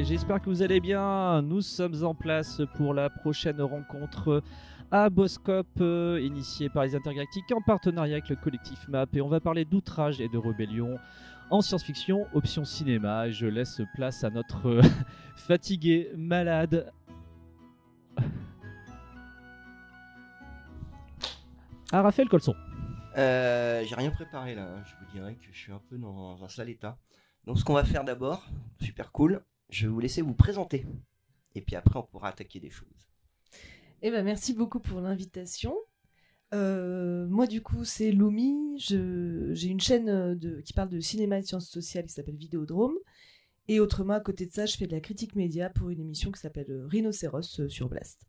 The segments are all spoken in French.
J'espère que vous allez bien. Nous sommes en place pour la prochaine rencontre à Boscop, euh, initiée par les Intergalactiques en partenariat avec le collectif MAP. Et on va parler d'outrage et de rébellion en science-fiction, option cinéma. Et je laisse place à notre fatigué, malade. Ah, Raphaël Colson. Euh, J'ai rien préparé là, je vous dirais que je suis un peu dans un sale état. Donc ce qu'on va faire d'abord, super cool, je vais vous laisser vous présenter. Et puis après on pourra attaquer des choses. Eh ben, merci beaucoup pour l'invitation. Euh, moi, du coup, c'est Lumi. J'ai une chaîne euh, de, qui parle de cinéma et de sciences sociales qui s'appelle Vidéodrome. Et autrement, à côté de ça, je fais de la critique média pour une émission qui s'appelle euh, Rhinocéros sur Blast.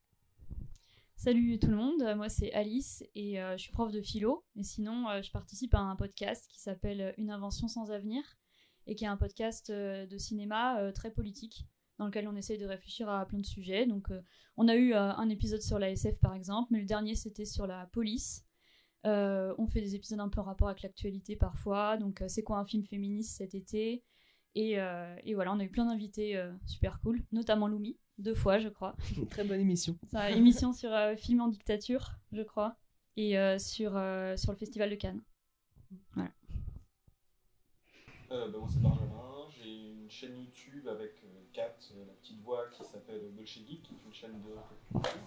Salut tout le monde, moi c'est Alice et je suis prof de philo. Et sinon, je participe à un podcast qui s'appelle Une invention sans avenir et qui est un podcast de cinéma très politique dans lequel on essaye de réfléchir à plein de sujets. Donc, euh, on a eu euh, un épisode sur la SF par exemple, mais le dernier c'était sur la police. Euh, on fait des épisodes un peu en rapport avec l'actualité parfois. Donc, c'est quoi un film féministe cet été? Et, et, voilà, on a eu plein d'invités super cool, notamment Lumi, deux fois, je crois. Très bonne émission. émission sur film en dictature, je crois, et sur, sur le festival de Cannes. Voilà. Ben, moi, c'est Benjamin. J'ai une chaîne YouTube avec Kat, euh, la petite voix qui s'appelle Bolchevik, qui est une chaîne de culture.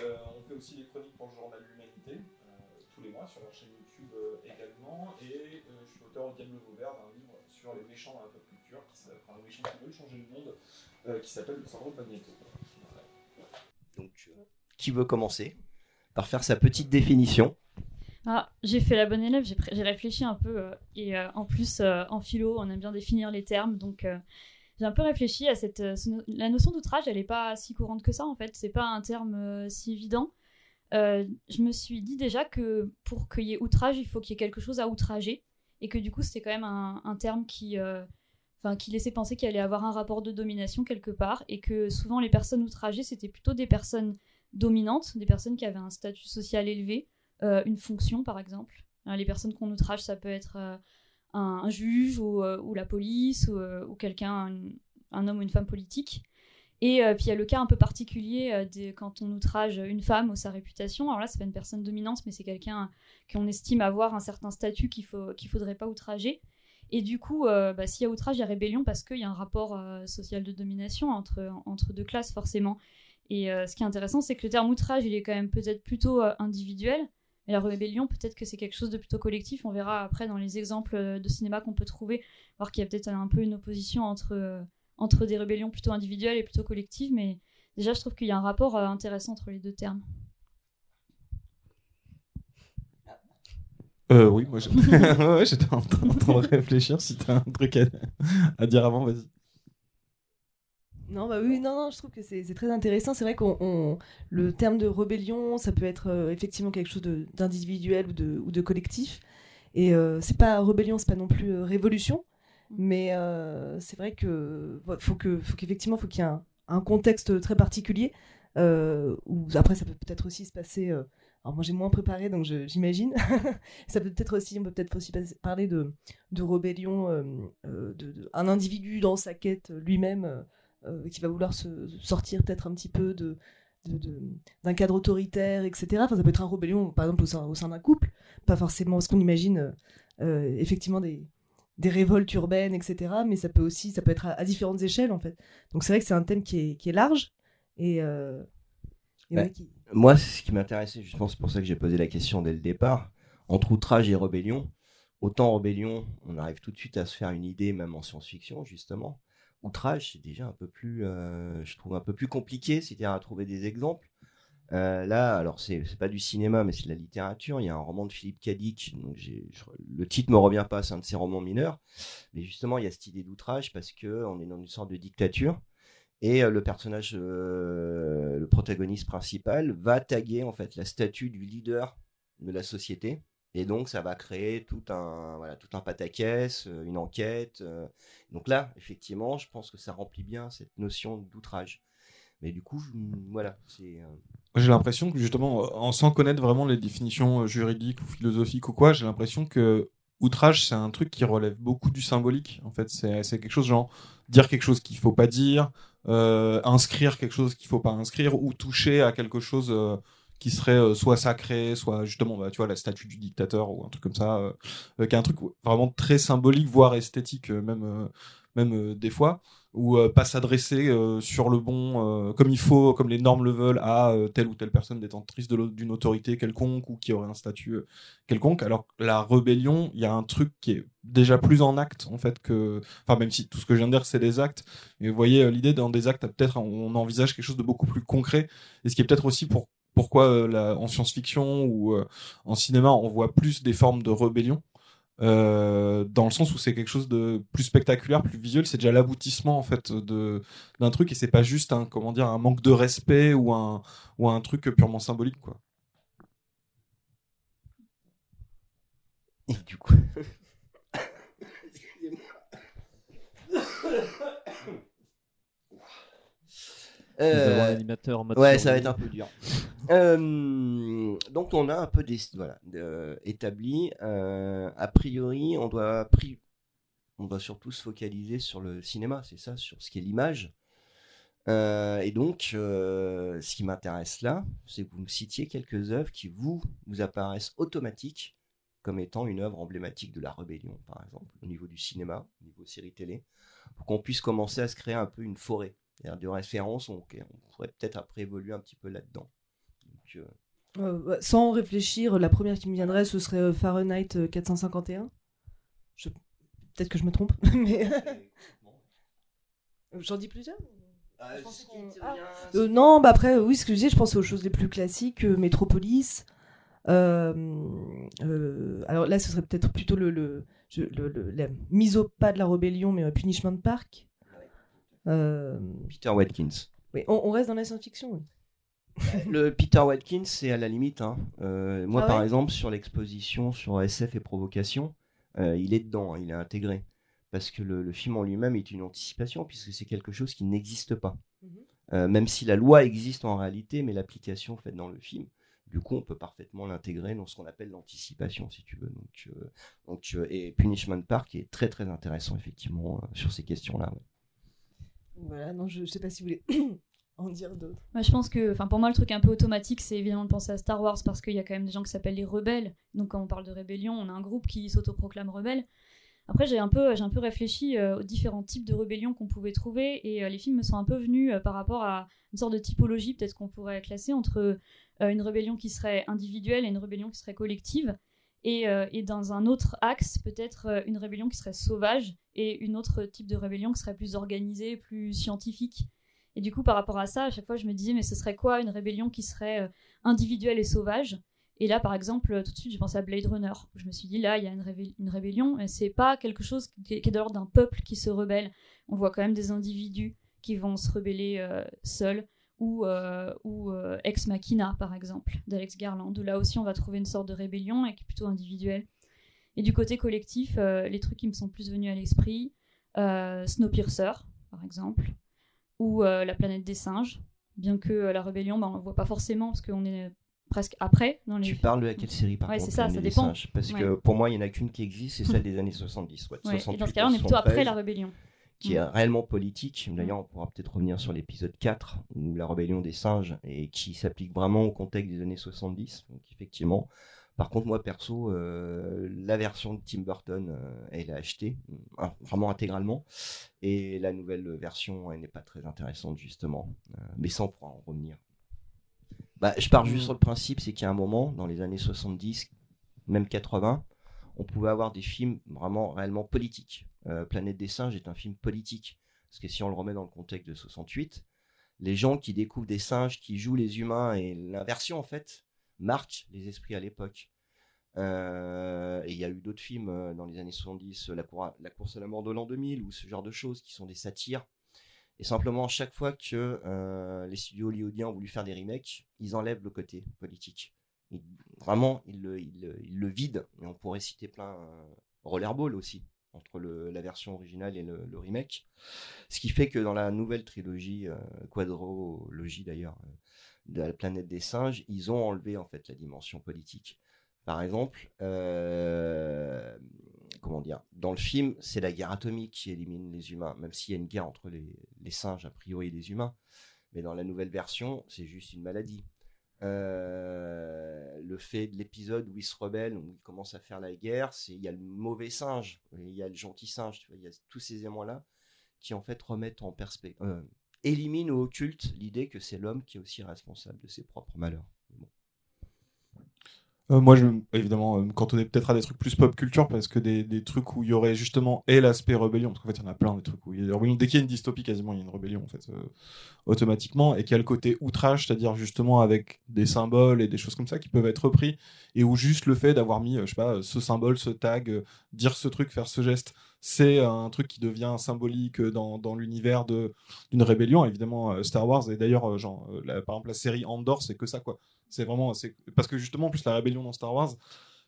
Euh, on fait aussi des chroniques pour le journal L'Humanité, euh, tous les mois sur leur chaîne YouTube également. Et je suis auteur au Diable Vauvert d'un livre sur les méchants dans la pop culture, qui enfin, les méchants qui veulent changer le monde, qui s'appelle Le syndrome Magneto. Donc, qui veut commencer par faire sa petite définition ah, j'ai fait la bonne élève, j'ai réfléchi un peu et en plus en philo on aime bien définir les termes donc j'ai un peu réfléchi à cette euh, la notion d'outrage elle n'est pas si courante que ça en fait. C'est pas un terme euh, si évident. Euh, je me suis dit déjà que pour qu'il y ait outrage il faut qu'il y ait quelque chose à outrager et que du coup c'était quand même un, terme qui enfin qui laissait penser qu'il allait avoir un rapport de domination quelque part et que souvent les personnes outragées c'était plutôt des personnes dominantes des personnes qui avaient un statut social élevé une fonction par exemple les personnes qu'on outrage ça peut être un, juge euh, ou, la police ou, euh, quelqu'un, un, homme ou une femme politique. Et euh, puis il y a le cas un peu particulier quand on outrage une femme ou sa réputation. Alors là, c'est pas une personne dominante, mais c'est quelqu'un qu'on estime avoir un certain statut qu'il faut qu'il faudrait pas outrager. Et du coup, bah, s'il y a outrage, il y a rébellion parce qu'il y a un rapport social de domination entre, entre deux classes forcément. Et ce qui est intéressant, c'est que le terme outrage, il est quand même peut-être plutôt individuel, et la rébellion, peut-être que c'est quelque chose de plutôt collectif. On verra après dans les exemples euh, de cinéma qu'on peut trouver, voir qu'il y a peut-être un peu une opposition entre, euh, entre des rébellions plutôt individuelles et plutôt collectives. Mais déjà, je trouve qu'il y a un rapport euh, intéressant entre les deux termes. oui, moi j'étais en, train de réfléchir si tu as un truc à dire avant, vas-y. Non, bah oui, non, non, je trouve que c'est très intéressant. C'est vrai qu'on le terme de rébellion, ça peut être euh, effectivement quelque chose d'individuel ou de, ou de collectif. Et euh, c'est pas rébellion, c'est pas non plus euh, révolution, mm. mais c'est vrai que faut que faut qu'effectivement faut qu'il y ait un, contexte très particulier. où après ça peut peut-être aussi se passer. alors moi j'ai moins préparé donc j'imagine. ça peut peut-être aussi on peut peut-être aussi parler de de rébellion de, de, un individu dans sa quête lui-même euh, qui va vouloir se sortir peut-être un petit peu de, d'un cadre autoritaire, etc. Enfin, ça peut être un rébellion, par exemple, au sein, d'un couple, pas forcément ce qu'on imagine, euh, effectivement, des, des révoltes urbaines, etc. Mais ça peut aussi, ça peut être à, différentes échelles, en fait. Donc c'est vrai que c'est un thème qui est, qui est large. Et, euh, bah, Moi, ce qui m'intéressait, justement, c'est pour ça que j'ai posé la question dès le départ. Entre outrage et rébellion, autant rébellion, on arrive tout de suite à se faire une idée, même en science-fiction, justement outrage, c'est déjà un peu plus, euh, je trouve un peu plus compliqué, c'est-à-dire à trouver des exemples. Euh, là, alors c'est pas du cinéma, mais c'est de la littérature. Il y a un roman de Philippe Cadic, le titre me revient pas, c'est un de ses romans mineurs, mais justement il y a cette idée d'outrage parce que on est dans une sorte de dictature et euh, le personnage, le protagoniste principal, va taguer en fait la statue du leader de la société et donc, ça va créer tout un, voilà, tout un pataquès, euh, une enquête. Euh. Donc là, effectivement, je pense que ça remplit bien cette notion d'outrage. Mais du coup, voilà, c'est. Euh, j'ai l'impression que justement, en sans connaître vraiment les définitions juridiques ou philosophiques ou quoi, j'ai l'impression que outrage, c'est un truc qui relève beaucoup du symbolique. En fait, c'est quelque chose genre dire quelque chose qu'il faut pas dire, inscrire quelque chose qu'il faut pas inscrire, ou toucher à quelque chose qui serait euh, soit sacré, soit justement, bah, tu vois, la statue du dictateur ou un truc comme ça, qui est un truc vraiment très symbolique, voire esthétique, même, même des fois ou euh, pas s'adresser euh, sur le bon euh, comme il faut, comme les normes le veulent, à telle ou telle personne détentrice d'une autorité quelconque ou qui aurait un statut quelconque. Alors la rébellion, il y a un truc qui est déjà plus en acte en fait que, enfin même si tout ce que je viens de dire c'est des actes, mais vous voyez l'idée dans des actes peut-être on envisage quelque chose de beaucoup plus concret et ce qui est peut-être aussi pour pourquoi en science-fiction ou en cinéma on voit plus des formes de rébellion euh, dans le sens où c'est quelque chose de plus spectaculaire, plus visuel, c'est déjà l'aboutissement en fait de d'un truc et c'est pas juste un comment dire un manque de respect ou un ou un truc purement symbolique quoi. Et du coup Euh, l'animateur en mode ouais, ça va être un peu dur. Euh, donc on a un peu des, voilà, établi. Euh, a priori, on doit, on doit surtout se focaliser sur le cinéma, c'est ça, sur ce qui est l'image. et donc, ce qui m'intéresse là, c'est que vous me citiez quelques œuvres qui vous, vous apparaissent automatiques comme étant une œuvre emblématique de la rébellion, par exemple, au niveau du cinéma, au niveau série télé, pour qu'on puisse commencer à se créer un peu une forêt de référence, on, on pourrait peut-être après évoluer un petit peu là-dedans. Euh, euh, sans réfléchir, la première qui me viendrait, ce serait euh, Fahrenheit 451. Je... Peut-être que je me trompe, mais. J'en dis plusieurs ah, non, bah après, oui, ce que je disais, je pensais aux choses les plus classiques, Metropolis. alors là, ce serait peut-être plutôt le, le, la mise au pas de la rébellion, mais Punishment Park. Euh, Peter Watkins. Oui, on, reste dans la science-fiction. le Peter Watkins, c'est à la limite. Hein. Euh, moi, ah par exemple, sur l'exposition sur SF et provocation, euh, il est dedans, hein, il est intégré. Parce que le, film en lui-même est une anticipation, puisque c'est quelque chose qui n'existe pas. Mhm. même si la loi existe en réalité, mais l'application faite dans le film, du coup, on peut parfaitement l'intégrer dans ce qu'on appelle l'anticipation, si tu veux. Donc, donc et Punishment Park est très très intéressant, effectivement, sur ces questions-là. Voilà, non, je, ne sais pas si vous voulez en dire d'autres. Moi, je pense que, enfin, pour moi, le truc un peu automatique, c'est évidemment de penser à Star Wars parce qu'il y a quand même des gens qui s'appellent les rebelles. Donc, quand on parle de rébellion, on a un groupe qui s'autoproclame rebelle. Après, j'ai un peu, j'ai un peu réfléchi euh, aux différents types de rébellion qu'on pouvait trouver et euh, les films me sont un peu venus euh, par rapport à une sorte de typologie, peut-être qu'on pourrait classer entre une rébellion qui serait individuelle et une rébellion qui serait collective. Euh, et, dans un autre axe, peut-être euh, une rébellion qui serait sauvage et une autre type de rébellion qui serait plus organisée, plus scientifique. Et du coup, par rapport à ça, à chaque fois, je me disais, mais ce serait quoi une rébellion qui serait euh, individuelle et sauvage? Et là, par exemple, tout de suite, j'ai pensé à Blade Runner. Je me suis dit, là, il y a une, une rébellion, et c'est pas quelque chose qui est, de l'ordre d'un peuple qui se rebelle. On voit quand même des individus qui vont se rebeller seuls ou, euh, ou euh, Ex Machina, par exemple, d'Alex Garland, où là aussi on va trouver une sorte de rébellion et qui est plutôt individuelle. Et du côté collectif, euh, les trucs qui me sont plus venus à l'esprit, Snowpiercer, par exemple, ou La planète des singes, bien que la rébellion, bah, on ne voit pas forcément parce qu'on est presque après dans les... Tu parles de quelle série par ouais, c'est ça, ça dépend. parce que pour moi, il n'y en a qu'une qui existe, c'est celle des années 70. Ouais, et dans ce cas-là, on est plutôt après la rébellion qui est mm. réellement politique. Mm. D'ailleurs, on pourra peut-être revenir sur l'épisode 4, ou la rébellion des singes, et qui s'applique vraiment au contexte des années 70. Donc, effectivement. Par contre, moi, perso, euh, la version de Tim Burton, euh, elle est achetée, euh, vraiment intégralement. Et la nouvelle version, elle n'est pas très intéressante, justement. mais ça, on pourra en revenir. Bah, je pars juste mm. sur le principe, c'est qu'il y a un moment, dans les années 70, même 80, on pouvait avoir des films vraiment réellement politiques. Euh, Planète des singes est un film politique. Parce que si on le remet dans le contexte de 68, les gens qui découvrent des singes qui jouent les humains et l'inversion en fait marquent les esprits à l'époque. Euh, et il y a eu d'autres films euh, dans les années 70, la, la, course à la mort de l'an 2000 ou ce genre de choses qui sont des satires. Et simplement, chaque fois que les studios hollywoodiens ont voulu faire des remakes, ils enlèvent le côté politique. vraiment, ils le, vident. Et on pourrait citer plein. Rollerball aussi entre la version originale et le, remake. Ce qui fait que dans la nouvelle trilogie, euh, quadrologie d'ailleurs, euh, de la planète des singes, ils ont enlevé en fait la dimension politique. Par exemple, euh, comment dire, dans le film, c'est la guerre atomique qui élimine les humains, même s'il y a une guerre entre les, les, singes, a priori, et les humains. Mais dans la nouvelle version, c'est juste une maladie. Euh, le fait de l'épisode où il se rebelle, où il commence à faire la guerre, c'est il y a le mauvais singe, il y a le gentil singe, tu vois, il y a tous ces éléments-là qui en fait remettent en perspective, euh, éliminent ou occultent l'idée que c'est l'homme qui est aussi responsable de ses propres malheurs. Euh, moi, je évidemment me cantonner peut-être à des trucs plus pop culture parce que des, des trucs où il y aurait justement et l'aspect rébellion, parce qu'en fait, il y en a plein des trucs où il y a. Dès qu'il y a une dystopie, quasiment, il y a une rébellion en fait, euh, automatiquement, et qu'il y a le côté outrage, c'est-à-dire justement avec des symboles et des choses comme ça qui peuvent être repris, et où juste le fait d'avoir mis, euh, je sais pas, ce symbole, ce tag, dire ce truc, faire ce geste, c'est un truc qui devient symbolique dans, dans l'univers d'une rébellion, évidemment Star Wars, et d'ailleurs, genre, par exemple, la série Andor, c'est que ça, quoi. C'est vraiment, parce que justement, en plus, la rébellion dans Star Wars,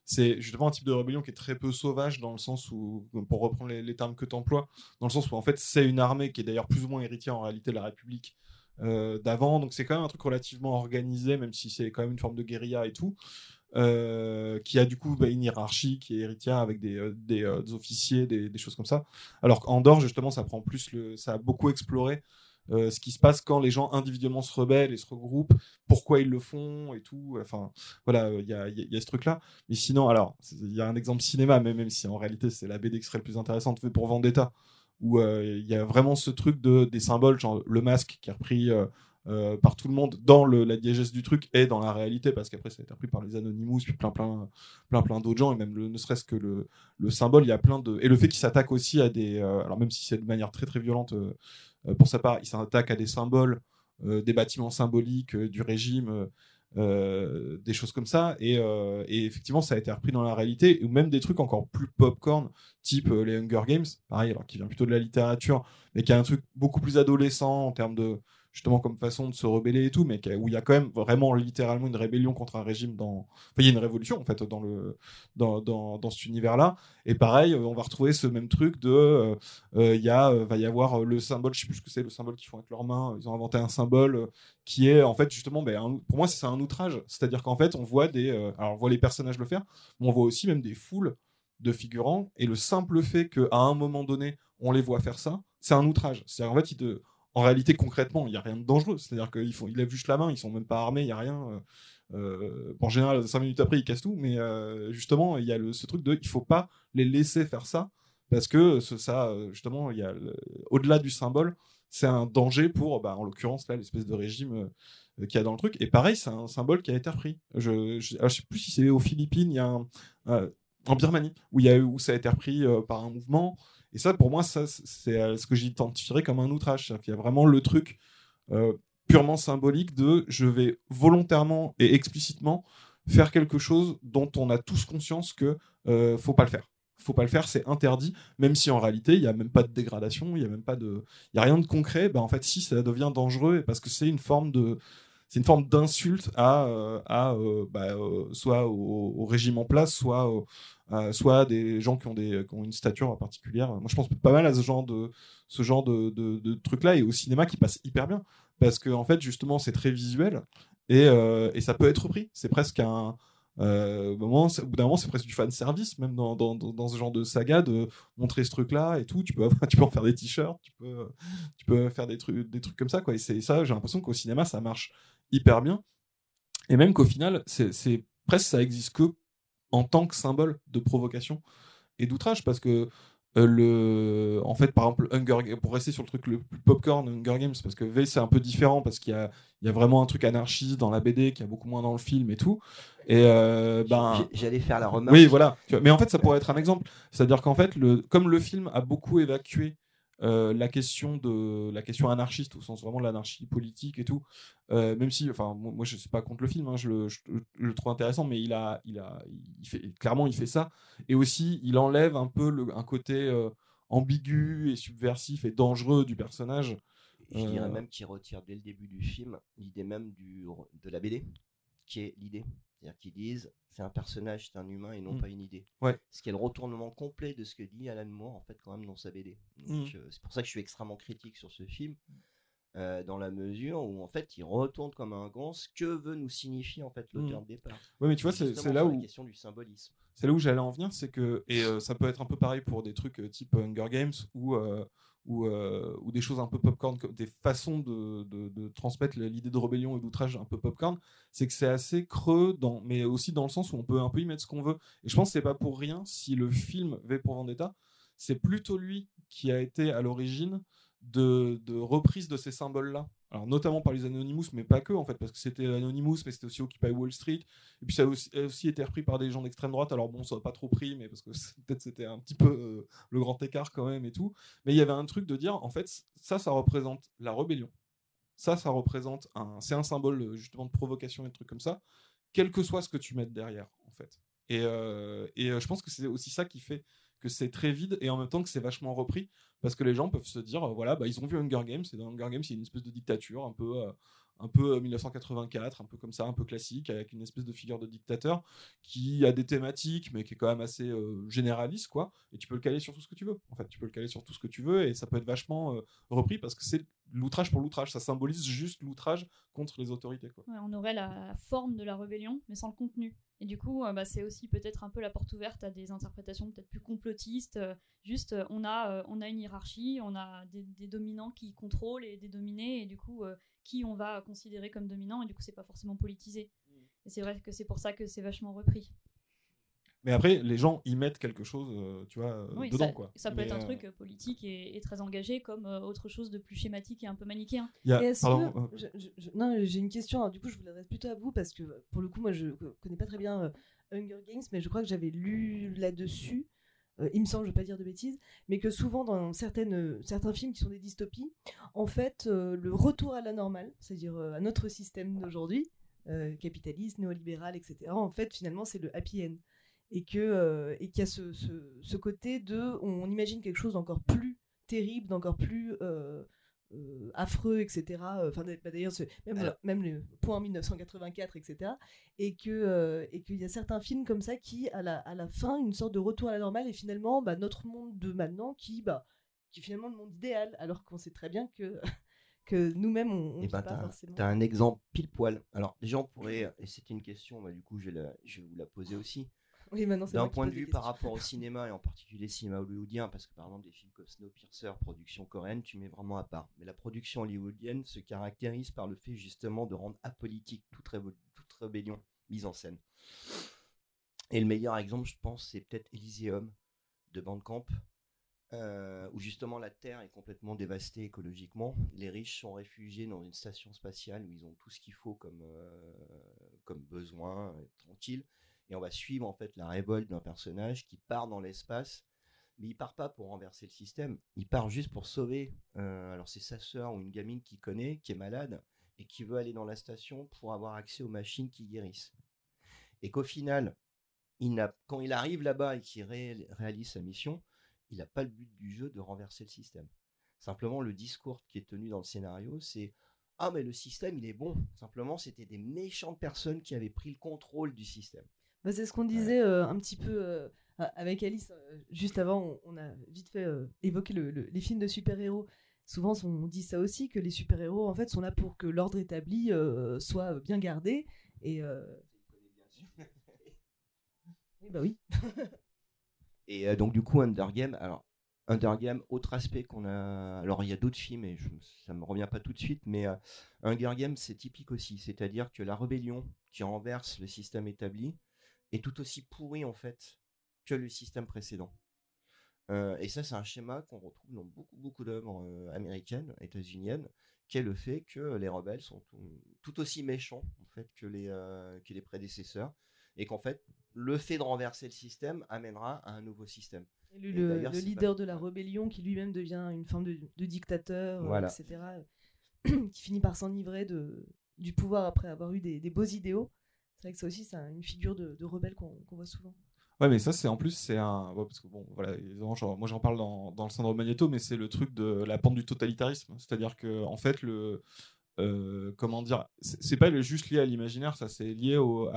c'est justement un type de rébellion qui est très peu sauvage dans le sens où, pour reprendre les, termes que tu emploies, dans le sens où en fait c'est une armée qui est d'ailleurs plus ou moins héritière en réalité de la République euh, d'avant, donc c'est quand même un truc relativement organisé, même si c'est quand même une forme de guérilla et tout. Euh, qui a du coup bah, une hiérarchie qui est héritière avec des, euh, des, officiers, des, des, choses comme ça. Alors qu'Andorre, justement, ça prend plus le, ça a beaucoup exploré euh, ce qui se passe quand les gens individuellement se rebellent et se regroupent, pourquoi ils le font et tout. Enfin, voilà, il y a, y a, ce truc-là. Mais sinon, alors, il y a un exemple cinéma, mais même si en réalité c'est la BD qui serait le plus intéressante fait pour Vendetta, où euh, il y a vraiment ce truc de des symboles, genre le masque qui est repris. Euh, par tout le monde dans la diégèse du truc et dans la réalité parce qu'après ça a été repris par les Anonymous puis plein plein plein plein d'autres gens et même ne serait-ce que le, le symbole il y a plein de et le fait qu'il s'attaque aussi à des alors même si c'est de manière très très violente euh, pour sa part, il s'attaque à des symboles, euh, des bâtiments symboliques euh, du régime. des choses comme ça et, effectivement ça a été repris dans la réalité ou même des trucs encore plus popcorn type les Hunger Games pareil alors qui vient plutôt de la littérature mais qui a un truc beaucoup plus adolescent en termes de justement comme façon de se rebeller et tout, mais où il y a quand même vraiment littéralement une rébellion contre un régime dans. Il y a une révolution en fait dans le cet univers-là. Et pareil, on va retrouver ce même truc de euh, euh, il y a va y avoir le symbole, je sais plus ce que c'est, le symbole qu'ils font avec leurs mains. Ils ont inventé un symbole qui est en fait justement, ben, pour moi c'est un outrage, c'est-à-dire qu'en fait on voit des, euh, alors on voit les personnages le faire, mais on voit aussi même des foules de figurants et le simple fait qu'à un moment donné on les voit faire ça, c'est un outrage. C'est-à-dire en fait, ils te, en réalité, concrètement, il n'y a rien de dangereux. C'est-à-dire font, il a juste la main, ils sont même pas armés, il n'y a rien. Euh, euh, en général, cinq minutes après, ils cassent tout. Mais euh, justement, il y a ce truc de, il faut pas les laisser faire ça parce que ça, justement, au-delà du symbole, c'est un danger pour, bah, en l'occurrence l'espèce de régime qu'il y a dans le truc. Et pareil, c'est un symbole qui a été repris. Je, je, sais plus si c'est aux Philippines, en Birmanie où où ça a été repris par un mouvement. Et ça, pour moi, ça, c'est euh, ce que j'identifierais comme un outrage. Il y a vraiment le truc euh, purement symbolique de je vais volontairement et explicitement faire quelque chose dont on a tous conscience que euh, faut pas le faire. Faut pas le faire, c'est interdit, même si en réalité il y a même pas de dégradation, il y a même pas de, il y a rien de concret. Ben en fait, si ça devient dangereux parce que c'est une forme de, c'est une forme d'insulte à, à bah, soit au, régime en place, soit euh, soit des gens qui ont, des, qui ont une stature particulière. Moi, je pense pas mal à ce genre de, de, de, truc-là et au cinéma qui passe hyper bien. Parce que, en fait, justement, c'est très visuel et, euh, et ça peut être repris. C'est presque un. Euh, moment, au bout d'un moment, c'est presque du fan service, même dans, dans, dans, ce genre de saga, de montrer ce truc-là et tout. Tu peux, tu peux en faire des t-shirts, tu peux, tu peux faire des trucs, des trucs comme ça, quoi. Et c'est ça, j'ai l'impression qu'au cinéma, ça marche hyper bien. Et même qu'au final, c'est presque ça existe que en tant que symbole de provocation et d'outrage parce que euh, le en fait par exemple Hunger pour rester sur le truc le plus popcorn Hunger Games parce que V c'est un peu différent parce qu'il y a il y a vraiment un truc anarchiste dans la BD qui a beaucoup moins dans le film et tout. Et euh, ben j'allais faire la remarque. oui voilà. Mais en fait ça pourrait être un exemple. C'est à dire qu'en fait le comme le film a beaucoup évacué euh, la question de la question anarchiste au sens vraiment de l'anarchie politique et tout euh, même si enfin moi je suis pas contre le film hein, je, le, je, le, trouve intéressant mais il a il a il fait clairement il fait ça. Et aussi il enlève un peu le, un côté euh, ambigu et subversif et dangereux du personnage. Je dirais même qu'il retire dès le début du film l'idée même du de la BD qui est l'idée c'est-à-dire qu'ils disent c'est un personnage, c'est un humain et non mm. pas une idée. Ouais. Ce qui est le retournement complet de ce que dit Alan Moore en fait quand même dans sa BD. Mm. Euh, c'est pour ça que je suis extrêmement critique sur ce film euh, dans la mesure où en fait il retourne comme un gant ce que veut nous signifier en fait l'auteur Mm. de départ. Ouais, mais tu vois, c'est là où la question du symbolisme. c'est là où j'allais en venir, c'est que et euh, ça peut être un peu pareil pour des trucs euh, type Hunger Games euh, ou, euh, ou des choses un peu popcorn, des façons de, transmettre l'idée de rébellion et d'outrage un peu popcorn, c'est que c'est assez creux, mais aussi dans le sens où on peut un peu y mettre ce qu'on veut. Et je pense que c'est pas pour rien si le film V pour Vendetta, c'est plutôt lui qui a été à l'origine de, de reprise de ces symboles-là. Alors notamment par les Anonymous, mais pas que en fait, parce que c'était Anonymous, mais c'était aussi Occupy Wall Street. Et puis ça a aussi, été repris par des gens d'extrême droite. Alors bon, ça n'a pas trop pris, mais parce que peut-être c'était un petit peu euh, le grand écart quand même et tout. Mais il y avait un truc de dire, en fait, ça, ça représente la rébellion. Ça, ça représente un, c'est un symbole euh, justement de provocation et de trucs comme ça, quel que soit ce que tu mettes derrière, en fait. Et, euh, et je pense que c'est aussi ça qui fait que c'est très vide et en même temps que c'est vachement repris parce que les gens peuvent se dire, euh, voilà, bah, ils ont vu Hunger Games et dans Hunger Games, il y a une espèce de dictature un peu, euh, un peu euh, 1984, un peu comme ça, un peu classique, avec une espèce de figure de dictateur qui a des thématiques, mais qui est quand même assez euh, généraliste, quoi. Et tu peux le caler sur tout ce que tu veux. En fait, tu peux le caler sur tout ce que tu veux et ça peut être vachement euh, repris parce que c'est l'outrage pour l'outrage. Ça symbolise juste l'outrage contre les autorités, quoi. Ouais, on aurait la forme de la rébellion, mais sans le contenu. Et du coup, euh, bah, c'est aussi peut-être un peu la porte ouverte à des interprétations peut-être plus complotistes. euh, juste, euh, on, a, euh, on a une hiérarchie, on a des, des dominants qui contrôlent et des dominés, et du coup, euh, qui on va considérer comme dominant, et du coup, c'est pas forcément politisé. Et c'est vrai que c'est pour ça que c'est vachement repris. Mais après, les gens y mettent quelque chose, euh, tu vois, euh, Oui, dedans, ça, quoi. ça peut Mais, être un euh, truc politique et, et très engagé, comme euh, autre chose de plus schématique et un peu manichéen. il y a- Et est-ce pardon, que- euh, je- je- je- non, j'ai une question. alors, du coup, je vous l'adresse plutôt à vous parce que pour le coup, moi, je connais pas très bien euh, Hunger Games, mais je crois que j'avais lu là-dessus. euh, il me semble, je ne veux pas dire de bêtises, mais que souvent dans certaines, euh, certains films qui sont des dystopies, en fait, euh, le retour à la normale, c'est-à-dire euh, à notre système d'aujourd'hui, euh, capitaliste, néolibéral, etc., en fait, finalement, c'est le happy end. Et que euh, et qu'il y a ce, ce, ce côté de, on imagine quelque chose d'encore plus terrible, d'encore plus euh, euh, affreux, etc. Enfin, bah, d'ailleurs, c'est- même, Alors- même le point 1984, etc. Et que et qu'il y a certains films comme ça qui, à la, à la fin, une sorte de retour à la normale et finalement, bah, notre monde de maintenant qui, bah, qui est finalement le monde idéal, alors qu'on sait très bien que que nous-mêmes on, on Eh ben, pas t'as, forcément. t'as un exemple pile poil. Alors, les gens pourraient, et c'était une question, bah, du coup, je vais, la- je vais vous la poser aussi. Oui, maintenant, c'est D'un point de vue par rapport au cinéma et en particulier cinéma hollywoodien, parce que par exemple des films comme Snowpiercer, production coréenne, tu mets vraiment à part. Mais la production hollywoodienne se caractérise par le fait justement de rendre apolitique toute, révo- toute rébellion mise en scène. Et le meilleur exemple, je pense, c'est peut-être Elysium de Bandcamp, euh, où justement la Terre est complètement dévastée écologiquement. Les riches sont réfugiés dans une station spatiale où ils ont tout ce qu'il faut comme, euh, comme besoin, être tranquille. Et on va suivre en fait la révolte d'un personnage qui part dans l'espace, mais il part pas pour renverser le système. Il part juste pour sauver. euh, alors c'est sa sœur ou une gamine qu'il connaît, qui est malade et qui veut aller dans la station pour avoir accès aux machines qui guérissent. Et qu'au final, quand il arrive là-bas et qu'il ré- réalise sa mission, il n'a pas le but du jeu de renverser le système. Simplement, le discours qui est tenu dans le scénario, c'est ah mais le système il est bon. Simplement, c'était des méchantes personnes qui avaient pris le contrôle du système. Bah, c'est ce qu'on disait euh, un petit peu euh, avec Alice. euh, juste avant, on, on a vite fait le- le- les films de super-héros. Souvent, on dit ça aussi, que les super-héros, en fait, sont là pour que l'ordre établi soit bien gardé. Et, oui, bah oui. Et donc du coup Under Game, alors Under Game, autre aspect qu'on a, alors il y a d'autres films et je, ça me revient pas tout de suite, mais euh, Hunger Game c'est typique aussi, c'est-à-dire que la rébellion qui renverse le système établi est tout aussi pourrie en fait que le système précédent. Euh, et ça c'est un schéma qu'on retrouve dans beaucoup beaucoup d'œuvres euh, américaines, états-uniennes, qui est le fait que les rebelles sont tout, tout aussi méchants en fait que les euh, que les prédécesseurs et qu'en fait le fait de renverser le système amènera à un nouveau système. Et le, Et le- d'ailleurs, le c'est leader pas- de la rébellion qui lui-même devient une forme de, de dictateur, Voilà. etc., qui finit par s'enivrer de, du pouvoir après avoir eu des, des beaux idéaux. C'est vrai que ça aussi, c'est un- une figure de, rebelle qu'on voit souvent. Ouais, mais ça, c'est en plus, c'est un. parce que bon, voilà, moi j'en parle dans, le syndrome Magneto, mais c'est le truc de la pente du totalitarisme. C'est-à-dire que, en fait, le. euh, comment dire C'est pas juste lié à l'imaginaire, ça, c'est lié au,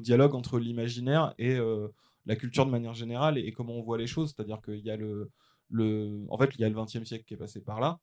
dialogue entre l'imaginaire et euh, la culture de manière générale et, comment on voit les choses. C'est-à-dire qu'il y a le. le en fait, il y a le XXe siècle qui est passé par là.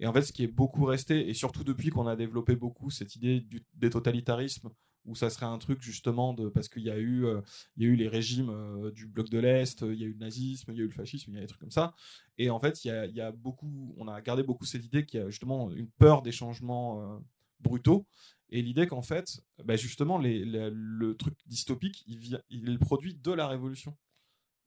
Et en fait, ce qui est beaucoup resté, et surtout depuis qu'on a développé beaucoup cette idée des totalitarismes, où ça serait un truc justement de parce qu'il y a eu euh, il y eu les régimes euh, du bloc de l'est il y a eu le nazisme il y a eu le fascisme il y a des trucs comme ça. Et en fait il y beaucoup on a gardé beaucoup cette idée qu'il y a justement une peur des changements euh, brutaux. Et l'idée qu'en fait bah, justement le truc dystopique il vient il est produit de la révolution.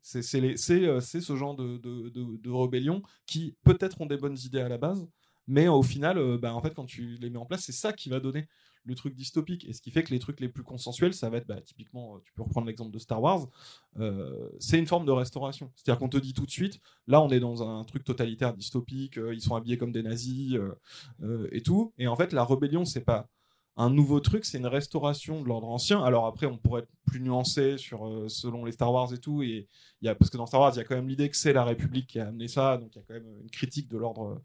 C'est ce genre de, de, de, rébellion qui peut-être ont des bonnes idées à la base mais au final bah, en fait quand tu les mets en place c'est ça qui va donner le truc dystopique. Et ce qui fait que les trucs les plus consensuels, ça va être bah, typiquement, euh, tu peux reprendre l'exemple de Star Wars, euh, c'est une forme de restauration. C'est-à-dire qu'on te dit tout de suite, là on est dans un truc totalitaire dystopique, euh, ils sont habillés comme des nazis et tout. Et en fait, la rébellion, c'est pas un nouveau truc, c'est une restauration de l'ordre ancien. Alors après, on pourrait être plus nuancé selon les Star Wars et tout, et parce que dans Star Wars, il y a quand même l'idée que c'est la République qui a amené ça, donc il y a quand même une critique de l'ordre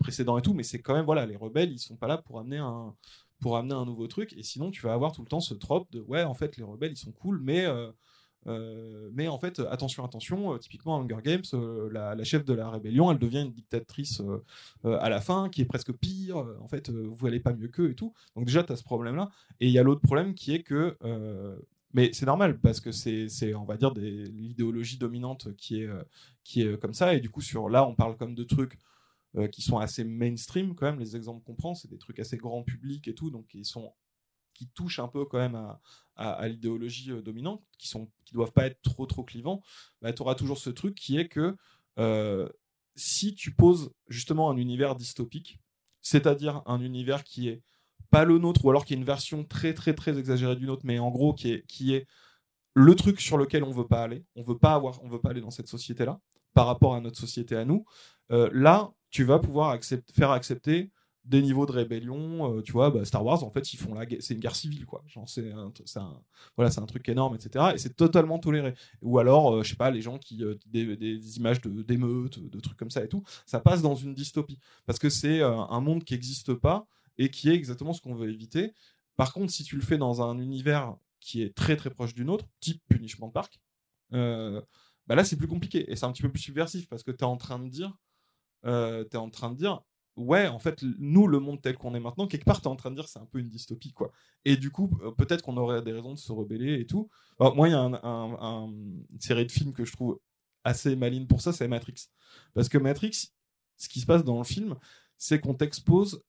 précédent et tout, mais c'est quand même voilà, les rebelles, ils sont pas là pour amener un pour amener un nouveau truc, et sinon tu vas avoir tout le temps ce trope de ouais, en fait, les rebelles ils sont cool, mais euh, euh, mais en fait, attention, attention, euh, typiquement Hunger Games, la, chef de la rébellion, elle devient une dictatrice à la fin, qui est presque pire. en fait, vous allez pas mieux qu'eux et tout. Donc déjà, tu as ce problème-là. Et il y a l'autre problème qui est que, mais c'est normal parce que c'est, on va dire, l'idéologie dominante qui est, qui est comme ça. Et du coup, sur là, on parle comme de trucs euh, qui sont assez mainstream quand même. Les exemples qu'on prend, c'est des trucs assez grand public et tout, donc sont qui touchent un peu quand même à, l'idéologie euh, dominante, qui sont qui doivent pas être trop trop clivants, bah, tu auras toujours ce truc qui est que euh, si tu poses justement un univers dystopique, c'est-à-dire un univers qui est pas le nôtre, ou alors qui est une version très très très exagérée du nôtre, mais en gros qui est, qui est le truc sur lequel on veut pas aller, on veut pas avoir, on veut pas aller dans cette société-là, par rapport à notre société à nous, euh, là, tu vas pouvoir faire accepter des niveaux de rébellion, euh, tu vois, bah, Star Wars, en fait, ils font la c'est une guerre civile, quoi. C'est un, voilà, c'est un truc énorme, etc. Et c'est totalement toléré. Ou alors, euh, je sais pas, les gens qui, euh, des, images d'émeutes, de trucs comme ça et tout, ça passe dans une dystopie. Parce que c'est euh, un monde qui n'existe pas et qui est exactement ce qu'on veut éviter. Par contre, si tu le fais dans un univers qui est très très proche du nôtre, type Punishment Park, bah là c'est plus compliqué et c'est un petit peu plus subversif parce que tu es en train de dire, euh, en train de dire, ouais, en fait, nous, le monde tel qu'on est maintenant, quelque part, tu es en train de dire c'est un peu une dystopie, quoi. Et du coup, euh, peut-être qu'on aurait des raisons de se rebeller et tout. Moi, il y a un- un- un- une série de films que je trouve assez maligne pour ça, c'est Matrix. Parce que Matrix, ce qui se passe dans le film, c'est qu'on t'expose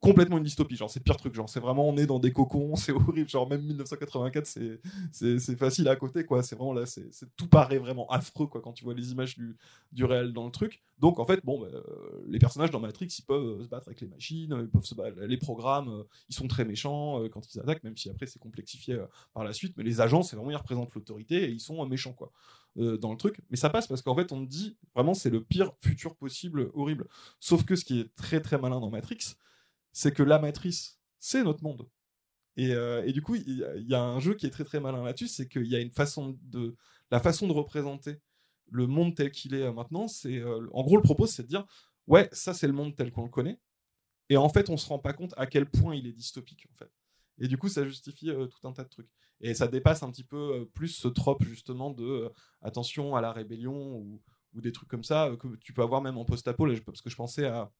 complètement une dystopie. Genre, c'est le pire truc. Genre, c'est vraiment, on est dans des cocons, c'est horrible. Genre, même 1984, c'est, facile à côté, quoi. C'est vraiment là, c'est, tout paraît vraiment affreux, quoi, quand tu vois les images du, du réel dans le truc. Donc, en fait, bon, bah, euh, les personnages dans Matrix, ils peuvent euh, se battre avec les machines, euh, ils peuvent se battre, les programmes, ils sont très méchants quand ils attaquent, même si après c'est complexifié par la suite. Mais les agents, c'est vraiment, ils représentent l'autorité et ils sont méchants, quoi, dans le truc. Mais ça passe parce qu'en fait, on dit, vraiment, c'est le pire futur possible, horrible. Sauf que ce qui est très, très malin dans Matrix, c'est que la matrice, c'est notre monde. Et, euh, et du coup, il y, a- un jeu qui est très très malin là-dessus, c'est qu'il y a une façon de, la façon de représenter le monde tel qu'il est euh, maintenant. C'est, euh, en gros, le propos, c'est de dire, ouais, ça c'est le monde tel qu'on le connaît. Et en fait, on se rend pas compte à quel point il est dystopique, en fait. Et du coup, ça justifie tout un tas de trucs. Et ça dépasse un petit peu plus ce trope justement de attention à la rébellion ou, ou des trucs comme ça que tu peux avoir même en post-apo. Parce que je pensais à,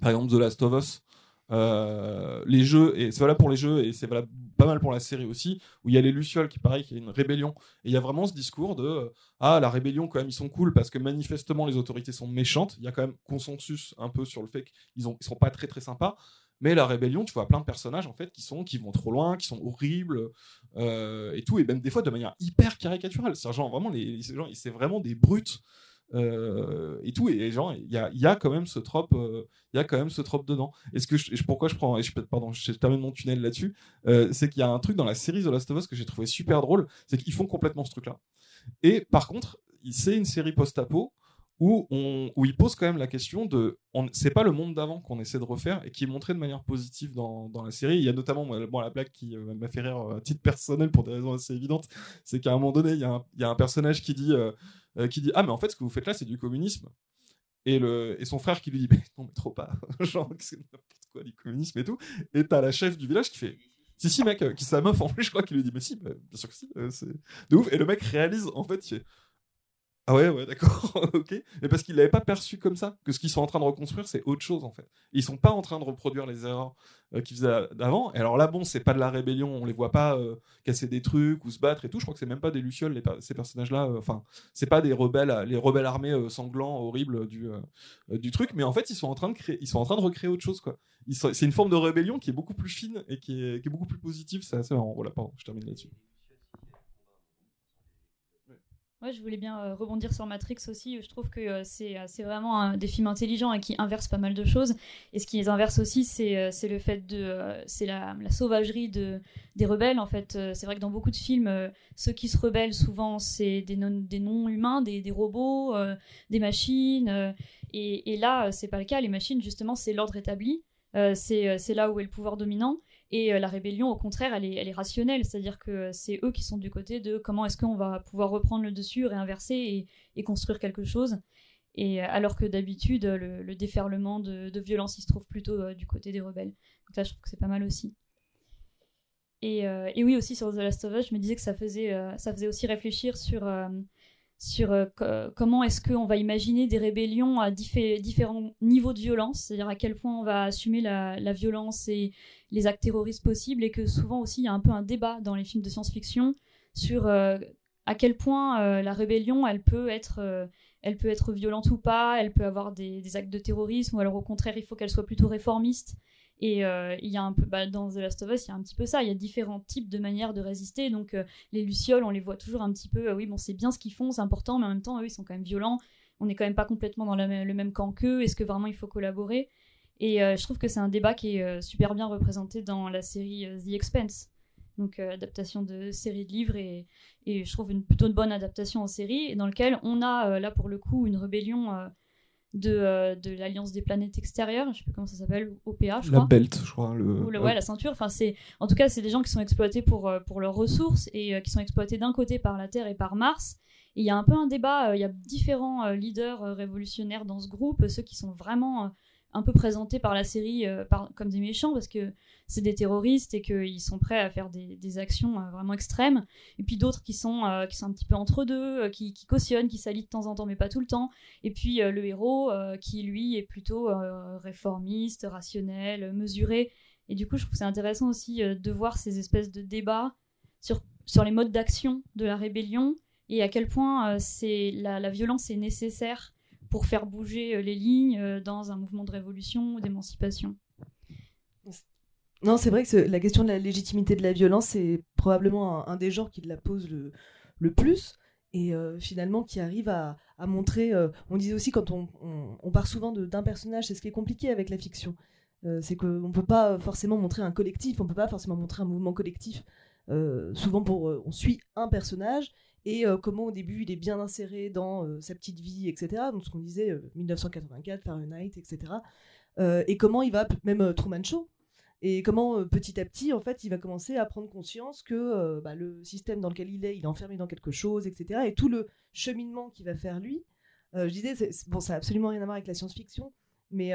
par exemple, The Last of Us. Euh, les jeux, et c'est valable pour les jeux, et c'est valable pas mal pour la série aussi, où il y a les Lucioles qui, pareil, qui est une rébellion. Et il y a vraiment ce discours de euh, Ah, la rébellion, quand même, ils sont cool parce que manifestement, les autorités sont méchantes. Il y a quand même consensus un peu sur le fait qu'ils ils sont pas très très sympas. Mais la rébellion, tu vois plein de personnages en fait qui sont qui vont trop loin, qui sont horribles euh, et tout, et même des fois de manière hyper caricaturale. C'est vraiment les, ces gens, c'est vraiment des brutes euh, et tout. Et genre, il y a, il y a quand même ce trope, euh, il y a quand même ce trope dedans. Et ce que pourquoi je prends, je, pardon, je termine mon tunnel là-dessus, euh, c'est qu'il y a un truc dans la série The Last of Us que j'ai trouvé super drôle, c'est qu'ils font complètement ce truc-là. Et par contre, c'est une série post-apo où, on, où il pose quand même la question de. C'est pas le monde d'avant qu'on essaie de refaire et qui est montré de manière positive dans, dans la série. Il y a notamment bon, la blague qui euh, m'a fait rire euh, à titre personnel pour des raisons assez évidentes. C'est qu'à un moment donné, il y, a un- y a un personnage qui dit, euh, euh, qui dit Ah, mais en fait, ce que vous faites là, c'est du communisme. Et, le, et son frère qui lui dit Non, mais trop pas. Genre, c'est n'importe quoi, du communisme et tout. Et t'as la chef du village qui fait si, si, mec, qui sa meuf en plus, je crois qu'il lui dit, mais si, bah, bien sûr que si, c'est de ouf. Et le mec réalise, en fait, Ah ouais, ouais, d'accord, ok. Mais parce qu'ils l'avaient pas perçu comme ça, que ce qu'ils sont en train de reconstruire, c'est autre chose en fait. Ils sont pas en train de reproduire les erreurs euh, qu'ils faisaient avant. Et alors là, bon, c'est pas de la rébellion, on les voit pas euh, casser des trucs ou se battre et tout. Je crois que c'est même pas des lucioles, les ces personnages-là. Euh, enfin, c'est pas des rebelles, les rebelles armés sanglants, horribles du du truc. Mais en fait, ils sont en train de créer, ils sont en train de recréer autre chose, quoi. C'est une forme de rébellion qui est beaucoup plus fine et qui est, qui est beaucoup plus positive. C'est assez marrant. Voilà, pardon, je termine là-dessus. Ouais, je voulais bien euh, rebondir sur Matrix aussi. Je trouve que euh, c'est, euh, c'est vraiment des films intelligents et qui inversent pas mal de choses. Et ce qui les inverse aussi, c'est, le fait de. c'est la, sauvagerie de, des rebelles. En fait, c'est vrai que dans beaucoup de films, ceux qui se rebellent, souvent, c'est des, non, des non-humains, des, des robots, des machines. et, et là, c'est pas le cas. Les machines, justement, c'est l'ordre établi. c'est là où est le pouvoir dominant. Et euh, la rébellion, au contraire, elle est, elle est rationnelle, c'est-à-dire que c'est eux qui sont du côté de comment est-ce qu'on va pouvoir reprendre le dessus, réinverser et, construire quelque chose. Et euh, alors que d'habitude, le, déferlement de, violence, il se trouve plutôt euh, du côté des rebelles. Donc là, je trouve que c'est pas mal aussi. Et, oui, aussi sur The Last of Us, je me disais que ça faisait, ça faisait aussi réfléchir sur sur comment est-ce qu'on va imaginer des rébellions à différents niveaux de violence, c'est-à-dire à quel point on va assumer la, violence et les actes terroristes possibles, et que souvent aussi il y a un peu un débat dans les films de science-fiction sur euh, à quel point euh, la rébellion elle peut être elle peut être violente ou pas, elle peut avoir des, actes de terrorisme, ou alors au contraire il faut qu'elle soit plutôt réformiste et euh, il y a un peu, bah, dans The Last of Us, il y a un petit peu ça. Il y a différents types de manières de résister. Donc euh, les lucioles, on les voit toujours un petit peu. Euh, oui, bon, c'est bien ce qu'ils font, c'est important, mais en même temps, eux, ils sont quand même violents. On n'est quand même pas complètement dans le même camp qu'eux. Est-ce que vraiment il faut collaborer? Et je trouve que c'est un débat qui est super bien représenté dans la série The Expense. Donc adaptation de série de livres et, et, je trouve une plutôt une bonne adaptation en série, dans lequel on a là pour le coup une rébellion de, euh, de l'Alliance des planètes extérieures, je sais pas comment ça s'appelle, OPA, je la crois. La belt, je crois. Le... ouais, la ceinture. Enfin, c'est, en tout cas, c'est des gens qui sont exploités pour, euh, pour leurs ressources et euh, qui sont exploités d'un côté par la Terre et par Mars. Et il y a un peu un débat, il y a différents leaders révolutionnaires dans ce groupe, ceux qui sont vraiment un peu présentés par la série par, comme des méchants parce que c'est des terroristes et qu'ils sont prêts à faire des, actions euh, vraiment extrêmes. Et puis d'autres qui sont euh, qui sont un petit peu entre deux, euh, qui, cautionnent, qui s'allient de temps en temps, mais pas tout le temps. Et puis le héros qui lui est plutôt réformiste, rationnel, mesuré. Et du coup, je trouve c'est intéressant aussi de voir ces espèces de débats sur sur les modes d'action de la rébellion et à quel point c'est la, violence est nécessaire pour faire bouger les lignes dans un mouvement de révolution ou d'émancipation. Non, c'est vrai que la question de la légitimité de la violence, c'est probablement un, des genres qui la pose le, plus et euh, finalement qui arrive à, montrer. Euh, on disait aussi quand on, part souvent d'un personnage, c'est ce qui est compliqué avec la fiction. Euh, c'est qu'on ne peut pas forcément montrer un collectif, on ne peut pas forcément montrer un mouvement collectif. souvent, on suit un personnage et comment au début il est bien inséré dans sa petite vie, etc. Donc ce qu'on disait, 1984, Fahrenheit, etc. et comment il va, même Truman Show, et comment euh, petit à petit, en fait, il va commencer à prendre conscience que euh, bah, le système dans lequel il est, il est enfermé dans quelque chose, etc. Et tout le cheminement qu'il va faire lui, euh, je disais, bon, ça n'a absolument rien à voir avec la science-fiction, mais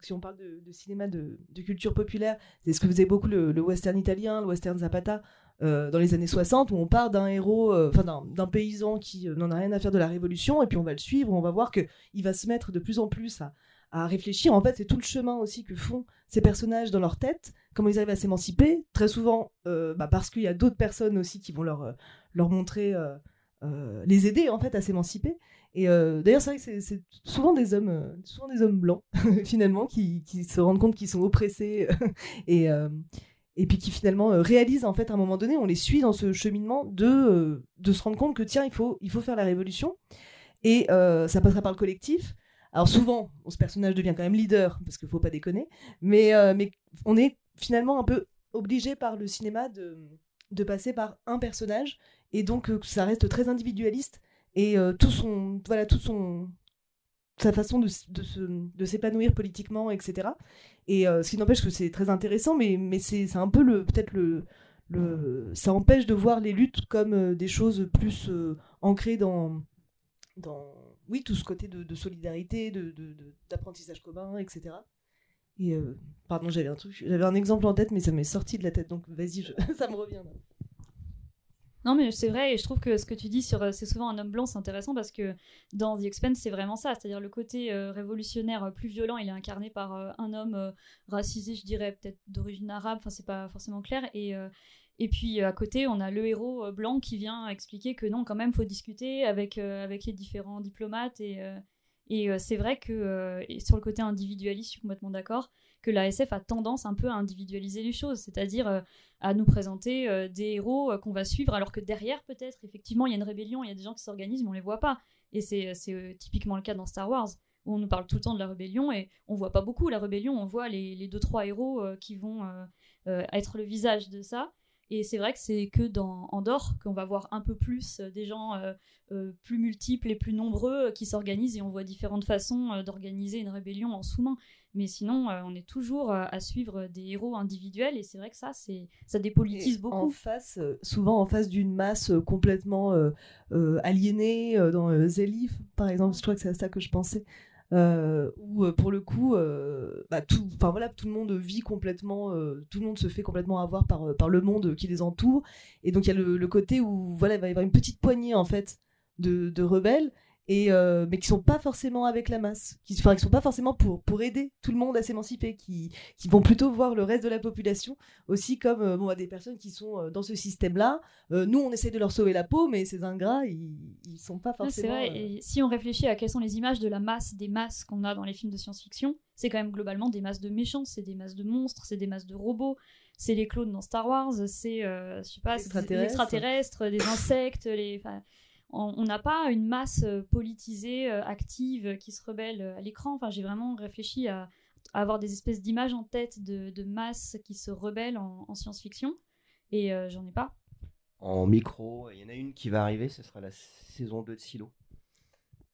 si on parle de, cinéma, de, culture populaire, c'est ce que faisait beaucoup le, western italien, le western Zapata, dans les années 60, où on part d'un héros, enfin d'un paysan qui n'en a rien à faire de la révolution, et puis on va le suivre, on va voir qu'il va se mettre de plus en plus à, réfléchir. En fait, c'est tout le chemin aussi que font ces personnages dans leur tête, comment ils arrivent à s'émanciper. Très souvent, euh, bah, parce qu'il y a d'autres personnes aussi qui vont leur, euh, leur montrer, euh, les aider en fait à s'émanciper. Et d'ailleurs, c'est vrai que c'est souvent des hommes, souvent des hommes blancs finalement qui, qui, se rendent compte qu'ils sont oppressés et et puis qui finalement réalisent en fait à un moment donné, on les suit dans ce cheminement de, de se rendre compte que tiens, il faut, il faut faire la révolution. Et ça passera par le collectif, alors souvent, ce personnage devient quand même leader, parce qu'il faut pas déconner, mais, euh, mais on est finalement un peu obligé par le cinéma de, de passer par un personnage, et donc euh, ça reste très individualiste, et euh, tout son, voilà, tout son, sa façon de, de, s'épanouir politiquement, etc. Et ce qui n'empêche que c'est très intéressant, mais, mais c'est un peu peut-être le, le, ça empêche de voir les luttes comme des choses plus ancrées dans, dans oui, tout ce côté de, solidarité, d'apprentissage de, commun, etc. Et euh, pardon, j'avais un exemple en tête, mais ça m'est sorti de la tête, donc vas-y, ça me revient. Non, mais c'est vrai, et je trouve que ce que tu dis sur c'est souvent un homme blanc, c'est intéressant parce que dans The Expanse, c'est vraiment ça. C'est-à-dire le côté révolutionnaire plus violent, il est incarné par un homme racisé, je dirais, peut-être d'origine arabe, enfin, c'est pas forcément clair. Et, puis à côté, on a le héros blanc qui vient expliquer que non, quand même, faut discuter avec, avec les différents diplomates. Et, et c'est vrai que sur le côté individualiste, je suis complètement d'accord que la SF a tendance un peu à individualiser les choses, c'est-à-dire euh, à nous présenter euh, des héros euh, qu'on va suivre, alors que derrière, peut-être, effectivement, il y a une rébellion, il y a des gens qui s'organisent, mais on les voit pas. Et c'est typiquement le cas dans Star Wars, où on nous parle tout le temps de la rébellion, et on voit pas beaucoup la rébellion, on voit les, les deux, trois héros qui vont être le visage de ça. Et c'est vrai que c'est que dans Andorre qu'on va voir un peu plus des gens plus multiples et plus nombreux qui s'organisent et on voit différentes façons d'organiser une rébellion en sous-main. Mais sinon, euh, on est toujours euh, à suivre des héros individuels et c'est vrai que ça, c'est ça dépolitise beaucoup. En face, euh, souvent en face d'une masse complètement aliénée dans Zélif, par exemple, je crois que c'est à ça que je pensais. où pour le coup, bah, tout, voilà, tout le monde vit complètement, tout le monde se fait complètement avoir par, par le monde qui les entoure. Et donc il y a le, côté où voilà, il va y avoir une petite poignée en fait de, de rebelles et euh, mais qui sont pas forcément avec la masse, qui, enfin, qui sont pas forcément pour, pour aider tout le monde à s'émanciper, qui, qui vont plutôt voir le reste de la population aussi comme euh, bon, des personnes qui sont euh, dans ce système-là. nous, on essaie de leur sauver la peau, mais ces ingrats, ils, ils sont pas forcément. c'est vrai. Et si on réfléchit à quelles sont les images de la masse, des masses qu'on a dans les films de science-fiction, c'est quand même globalement des masses de méchants, c'est des masses de monstres, c'est des masses de robots c'est les clones dans Star Wars, c'est je sais pas, des extraterrestres, des insectes, les on n'a pas une masse euh, politisée, euh, active, qui se rebelle euh, à l'écran. Enfin, j'ai vraiment réfléchi à, avoir des espèces d'images en tête de, de masses qui se rebellent en, science-fiction, et j'en ai pas. En micro, il y en a une qui va arriver, ce sera la saison 2 de Silo.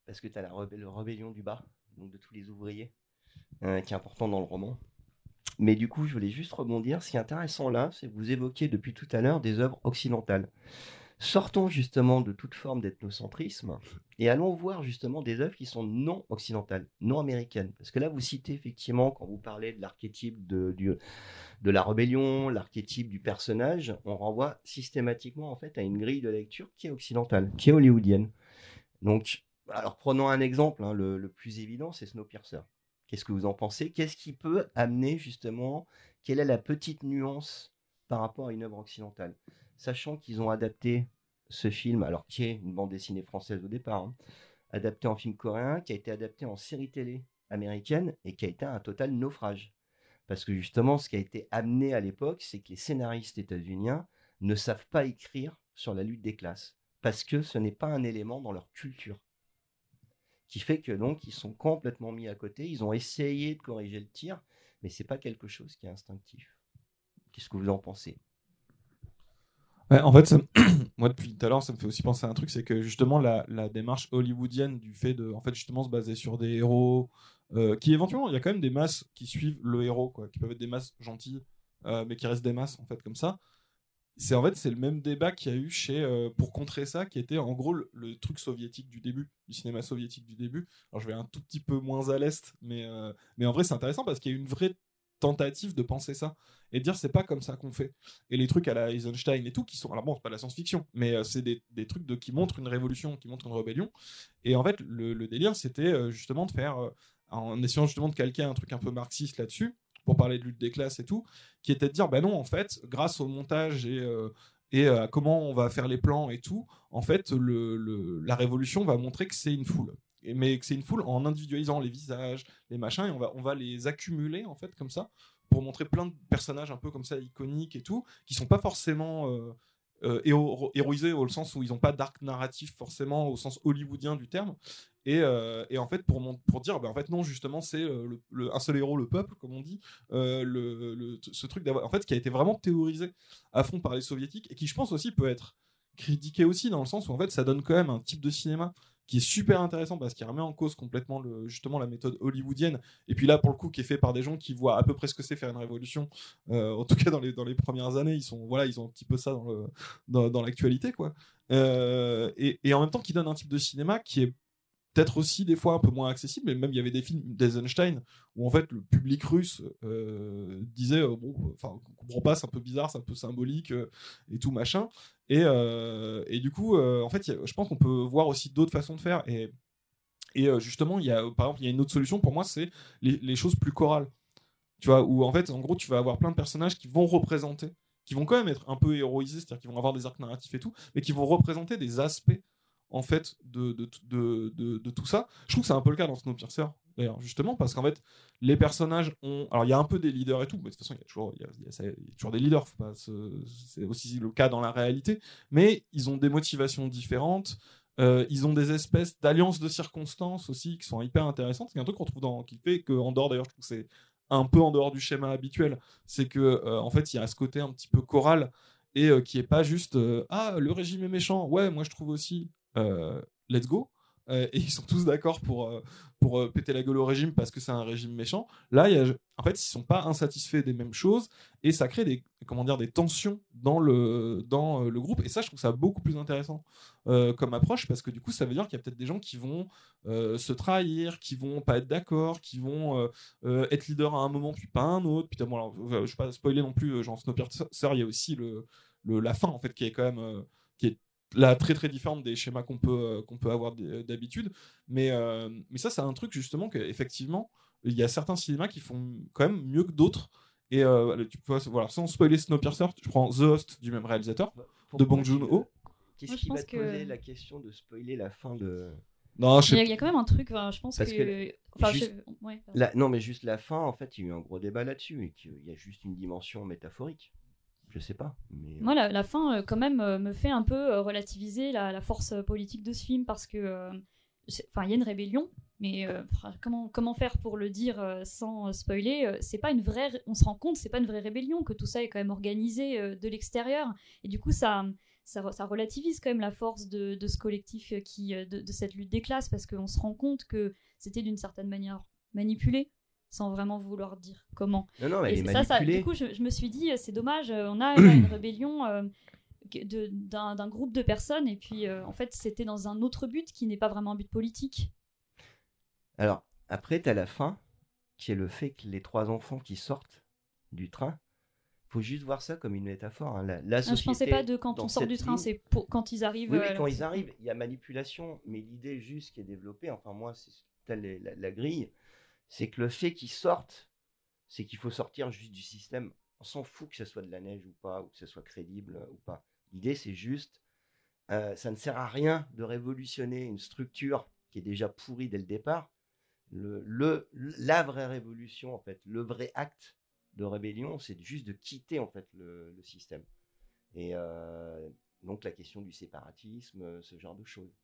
Parce que tu as la rébellion du bas, donc de tous les ouvriers, qui est important dans le roman. Mais du coup, je voulais juste rebondir. Ce qui est intéressant là, c'est que vous évoquez depuis tout à l'heure des œuvres occidentales. Sortons justement de toute forme d'ethnocentrisme et allons voir justement des œuvres qui sont non occidentales, non américaines. Parce que là, vous citez effectivement, quand vous parlez de l'archétype de, de la rébellion, l'archétype du personnage, on renvoie systématiquement en fait à une grille de lecture qui est occidentale, qui est hollywoodienne. Donc, alors prenons un exemple, hein, le, le, plus évident, c'est Snowpiercer. Qu'est-ce que vous en pensez? Qu'est-ce qui peut amener justement Quelle est la petite nuance par rapport à une œuvre occidentale? Sachant qu'ils ont adapté ce film, alors qui est une bande dessinée française au départ, hein, adapté en film coréen, qui a été adapté en série télé américaine et qui a été un total naufrage. Parce que justement, ce qui a été amené à l'époque, c'est que les scénaristes états-uniens ne savent pas écrire sur la lutte des classes, parce que ce n'est pas un élément dans leur culture. Qui fait que donc ils sont complètement mis à côté, ils ont essayé de corriger le tir, mais c'est pas quelque chose qui est instinctif. Qu'est-ce que vous en pensez? En fait, moi depuis tout à l'heure, ça me fait aussi penser à un truc, c'est que justement la, démarche hollywoodienne du fait de, en fait, justement se baser sur des héros, euh, qui éventuellement, il y a quand même des masses qui suivent le héros, quoi, qui peuvent être des masses gentilles, euh, mais qui restent des masses en fait comme ça. C'est en fait c'est le même débat qu'il y a eu chez euh, pour contrer ça, qui était en gros le, truc soviétique du début, du cinéma soviétique du début. Alors je vais un tout petit peu moins à l'est, mais mais en vrai c'est intéressant parce qu'il y a une vraie tentative de penser ça et de dire c'est pas comme ça qu'on fait. Et les trucs à la Eisenstein et tout qui sont alors bon c'est pas de la science-fiction mais euh, c'est des, trucs de qui montrent une révolution, qui montrent une rébellion. Et en fait le, délire c'était euh, justement de faire euh, en essayant justement de calquer un truc un peu marxiste là-dessus pour parler de lutte des classes et tout, qui était de dire ben non en fait grâce au montage et et à comment on va faire les plans et tout, en fait, le, la révolution va montrer que c'est une foule mais que c'est une foule en individualisant les visages, les machins, et on va, on va les accumuler en fait comme ça pour montrer plein de personnages un peu comme ça iconiques et tout, qui sont pas forcément euh, euh, héroïsés au sens où ils n'ont pas d'arc narratif forcément au sens hollywoodien du terme. Et, euh, et en fait, pour, pour dire, ben, en fait, non, justement, c'est le, un seul héros, le peuple, comme on dit, le, ce truc d'avoir, en fait, qui a été vraiment théorisé à fond par les soviétiques et qui, je pense aussi, peut être critiqué aussi dans le sens où en fait, ça donne quand même un type de cinéma qui est super intéressant parce qu'il remet en cause complètement justement la méthode hollywoodienne. Et puis là pour le coup qui est fait par des gens qui voient à peu près ce que c'est faire une révolution euh, en tout cas dans les, dans les premières années ils sont voilà ils ont un petit peu ça dans dans, dans l'actualité quoi. Euh, et, et, en même temps qui donne un type de cinéma qui est peut-être aussi des fois un peu moins accessible, mais même il y avait des films d'Eisenstein où en fait le public russe euh, disait euh, bon, enfin, on comprend pas, c'est un peu bizarre, c'est un peu symbolique euh, et tout machin. Et, et du coup, en fait, je pense qu'on peut voir aussi d'autres façons de faire. Et, et justement, il y a par exemple, il y a une autre solution pour moi, c'est les, les, choses plus chorales. Tu vois, où en fait, en gros, tu vas avoir plein de personnages qui vont représenter, qui vont quand même être un peu héroïsés, c'est-à-dire qu'ils vont avoir des arcs narratifs et tout, mais qui vont représenter des aspects en fait de, de, de, tout ça. Je trouve que c'est un peu le cas dans Snowpiercer, d'ailleurs, justement, parce qu'en fait, les personnages ont. Alors, il y a un peu des leaders et tout, mais de toute façon, il y a toujours, y a, toujours des leaders, c'est aussi le cas dans la réalité, mais ils ont des motivations différentes. Euh, ils ont des espèces d'alliances de circonstances aussi qui sont hyper intéressantes. C'est un truc qu'on trouve dans qui fait qu'en dehors d'ailleurs, je trouve que c'est un peu en dehors du schéma habituel. C'est que euh, en fait, il y a ce côté un petit peu choral et euh, qui est pas juste ah le régime est méchant. Ouais, moi je trouve aussi let's go. Euh, et ils sont tous d'accord pour, euh, pour péter la gueule au régime parce que c'est un régime méchant. Là, y a, en fait, ils sont pas insatisfaits des mêmes choses et ça crée des, comment dire, des tensions dans le, dans le groupe. Et ça, je trouve ça beaucoup plus intéressant comme approche parce que du coup, ça veut dire qu'il y a peut-être des gens qui vont se trahir, qui vont pas être d'accord, qui vont être leader à un moment puis pas à un autre. Puis, bon, alors, je vais pas spoiler non plus, genre Snowpiercer, il y a aussi le, la fin en fait qui est quand même qui est là très très différente des schémas qu'on peut, euh, qu'on peut avoir d'habitude. Mais, euh, mais ça, c'est un truc justement qu'effectivement, il y a certains cinémas qui font quand même mieux que d'autres. Et euh, tu peux, voilà, sans spoiler Snowpiercer, je prends The Host du même réalisateur, bah, de Bong Joon-ho. Qu'est-ce qui va te poser la question de spoiler la fin de. Non, il, y a, quand même un truc, je pense que. non, mais juste la fin, en fait, il y a eu un gros débat là-dessus et qu'il y a juste une dimension métaphorique je sais pas. Mais... Moi, la, fin, euh, quand même, euh, me fait un peu euh, relativiser la, force politique de ce film parce que. Enfin, il y a une rébellion, mais comment, comment faire pour le dire sans spoiler C'est pas une vraie. On se rend compte, c'est pas une vraie rébellion, que tout ça est quand même organisé de l'extérieur. Et du coup, ça. Ça, relativise quand même la force de, ce collectif qui de, cette lutte des classes parce qu'on se rend compte que c'était d'une certaine manière manipulé sans vraiment vouloir dire comment. Non, non, elle est ça, ça, du coup, je, me suis dit, euh, c'est dommage, euh, on a une rébellion euh, d'un groupe de personnes, et puis en fait, c'était dans un autre but qui n'est pas vraiment un but politique. Alors, après, tu as la fin, qui est le fait que les trois enfants qui sortent du train, faut juste voir ça comme une métaphore. Hein. La, la non, je pensais pas de quand on sort du train, c'est quand ils arrivent. Oui, quand ils arrivent, il y a manipulation, mais l'idée juste qui est développée, enfin moi, c'est la, la, grille, c'est que le fait qu'ils sortent, c'est qu'il faut sortir juste du système. On s'en fout que ce soit de la neige ou pas, ou que ce soit crédible ou pas. L'idée, c'est juste, euh, ça ne sert à rien de révolutionner une structure qui est déjà pourrie dès le départ. Le, la vraie révolution, en fait, le vrai acte de rébellion, c'est juste de quitter en fait le, système. Et euh, donc la question du séparatisme, ce genre de choses.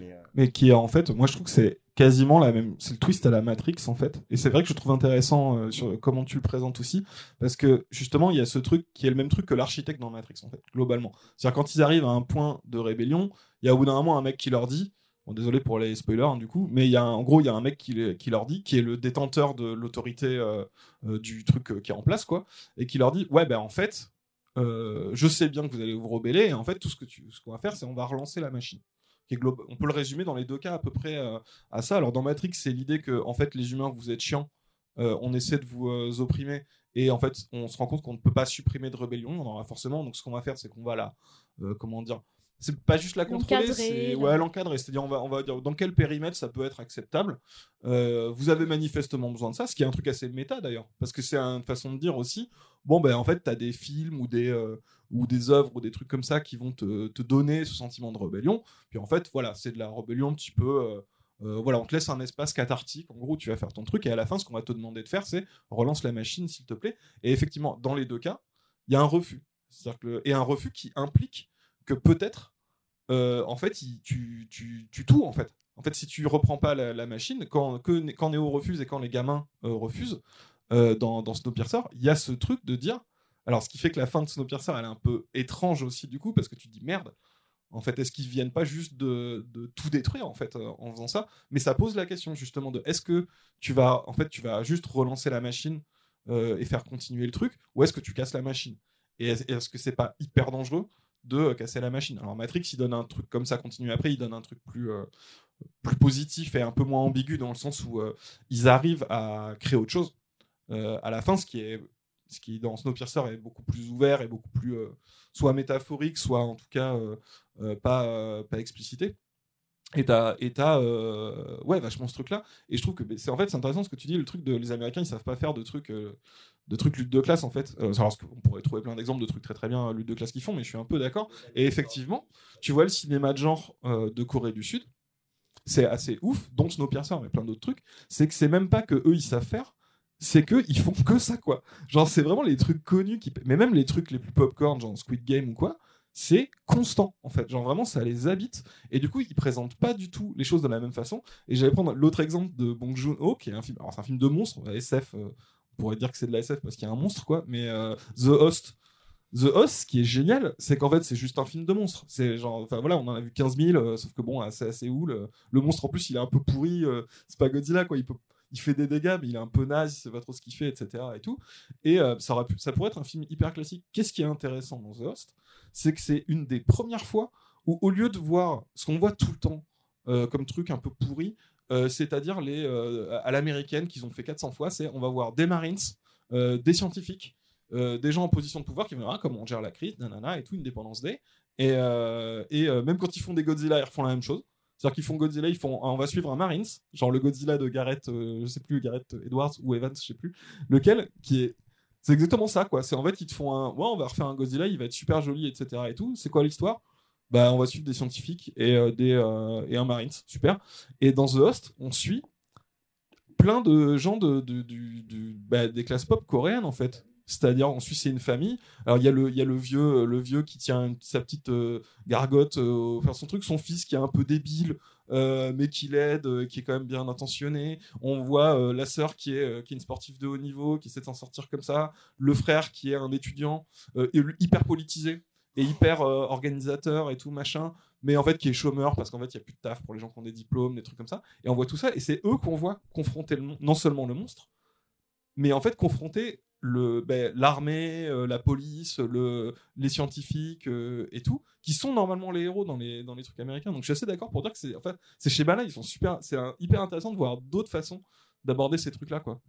Euh, mais, qui en fait, moi je trouve que c'est quasiment la même, c'est le twist à la Matrix en fait. Et c'est vrai que je trouve intéressant euh, sur comment tu le présentes aussi, parce que justement il y a ce truc qui est le même truc que l'architecte dans Matrix en fait, globalement. C'est-à-dire quand ils arrivent à un point de rébellion, il y a au bout d'un moment un mec qui leur dit, bon désolé pour les spoilers hein, du coup, mais il y a en gros il y a un mec qui, qui, leur dit, qui est le détenteur de l'autorité euh, du truc qui est en place quoi, et qui leur dit ouais ben en fait, je sais bien que vous allez vous rebeller, et en fait tout ce que tu, ce qu'on va faire c'est on va relancer la machine on peut le résumer dans les deux cas à peu près euh, à ça. Alors dans Matrix, c'est l'idée que en fait les humains vous êtes chiants, euh, on essaie de vous euh, opprimer et en fait on se rend compte qu'on ne peut pas supprimer de rébellion, on en aura forcément. Donc ce qu'on va faire, c'est qu'on va la comment dire c'est pas juste la contrôler, c'est ouais, l'encadrer. C'est-à-dire, on va, on va dire dans quel périmètre ça peut être acceptable. vous avez manifestement besoin de ça, ce qui est un truc assez méta d'ailleurs, parce que c'est une façon de dire aussi bon, ben en fait, tu as des films ou des, euh, ou des œuvres ou des trucs comme ça qui vont te, donner ce sentiment de rébellion. Puis en fait, voilà, c'est de la rébellion un petit peu. Euh, euh, voilà, on te laisse un espace cathartique. En gros, tu vas faire ton truc et à la fin, ce qu'on va te demander de faire, c'est relance la machine, s'il te plaît. Et effectivement, dans les deux cas, il y a un refus. Que, et un refus qui implique que peut-être, en fait, tu, tu, en fait. En fait, si tu reprends pas la, machine, quand, quand Neo refuse et quand les gamins refusent, euh, dans, Snowpiercer, il y a ce truc de dire. Alors, ce qui fait que la fin de Snowpiercer, elle est un peu étrange aussi, du coup, parce que tu te dis merde. En fait, est-ce qu'ils viennent pas juste de, tout détruire en fait euh, en faisant ça? Mais ça pose la question justement de est-ce que tu vas en fait tu vas juste relancer la machine euh, et faire continuer le truc, ou est-ce que tu casses la machine? Et est-ce que c'est pas hyper dangereux de casser la machine? Alors Matrix, il donne un truc comme ça, continue après, il donne un truc plus plus positif et un peu moins ambigu dans le sens où ils arrivent à créer autre chose à la fin, ce qui est ce qui dans Snowpiercer est beaucoup plus ouvert et beaucoup plus soit métaphorique, soit en tout cas pas, pas explicité. Et t'as, et ouais, vachement ce truc-là. Et je trouve que c'est en fait c'est intéressant ce que tu dis, le truc de les Américains, ils savent pas faire de trucs, de trucs lutte de classe en fait. alors on pourrait trouver plein d'exemples de trucs très très bien lutte de classe qu'ils font, mais je suis un peu d'accord. Et effectivement, tu vois le cinéma de genre de Corée du Sud, c'est assez ouf, dont Snowpiercer, mais plein d'autres trucs. C'est que c'est même pas que eux ils savent faire, c'est que ils font que ça quoi. Genre c'est vraiment les trucs connus qui mais même les trucs les plus popcorn genre Squid Game ou quoi, c'est constant en fait. Genre vraiment ça les habite et du coup ils présentent pas du tout les choses de la même façon. Et j'allais prendre l'autre exemple de Bong Joon-ho qui est un film alors c'est un film de monstre, SF euh, on pourrait dire que c'est de la SF parce qu'il y a un monstre quoi, mais euh, The Host The Host, ce qui est génial, c'est qu'en fait, c'est juste un film de monstre. C'est genre, enfin voilà, on en a vu 15 000, euh, sauf que bon, c'est assez où le, monstre en plus, il est un peu pourri. c'est pas Godzilla, quoi. Il peut, il fait des dégâts, mais il est un peu naze, il sait pas trop ce qu'il fait, etc. Et tout. Et euh, ça, pourrait être un film hyper classique. Qu'est-ce qui est intéressant dans The Host C'est que c'est une des premières fois où, au lieu de voir ce qu'on voit tout le temps euh, comme truc un peu pourri, euh, c'est-à-dire les à l'américaine qu'ils ont fait 400 fois, c'est on va voir des Marines, des scientifiques, des gens en position de pouvoir qui vont voir comment on gère la crise, nanana, et tout, une dépendance des. Et, et même quand ils font des Godzilla, ils refont la même chose. C'est-à-dire qu'ils font Godzilla, ils font, on va suivre un Marines, genre le Godzilla de Gareth, euh, je sais plus, Gareth Edwards ou Evans, je sais plus, lequel, qui est, c'est exactement ça, quoi. C'est en fait, ils te font un, ouais, on va refaire un Godzilla, il va être super joli, etc. et tout. C'est quoi l'histoire? Bah, on va suivre des scientifiques et, euh, des, euh, et un Marines, super. Et dans The Host, on suit plein de gens de, bah, des classes pop coréennes, en fait. C'est-à-dire, on suit, c'est une famille. Alors, il y, a le, y a le vieux, le vieux qui tient sa petite euh, gargote euh, faire son truc. Son fils qui est un peu débile, euh, mais qui l'aide, qui est quand même bien intentionné. On voit la sœur qui est, qui est une sportive de haut niveau, qui essaie de s'en sortir comme ça. Le frère qui est un étudiant hyper politisé et hyper organisateur et tout, machin. Mais en fait, qui est chômeur parce qu'en fait, il n'y a plus de taf pour les gens qui ont des diplômes, des trucs comme ça. Et on voit tout ça. Et c'est eux qu'on voit confronter non seulement le monstre, mais en fait confronter le ben, l'armée, euh, la police, le, les scientifiques euh, et tout, qui sont normalement les héros dans les dans les trucs américains. Donc je suis assez d'accord pour dire que c'est en fait c'est chez Bala, ils sont super, c'est hyper intéressant de voir d'autres façons d'aborder ces trucs là quoi.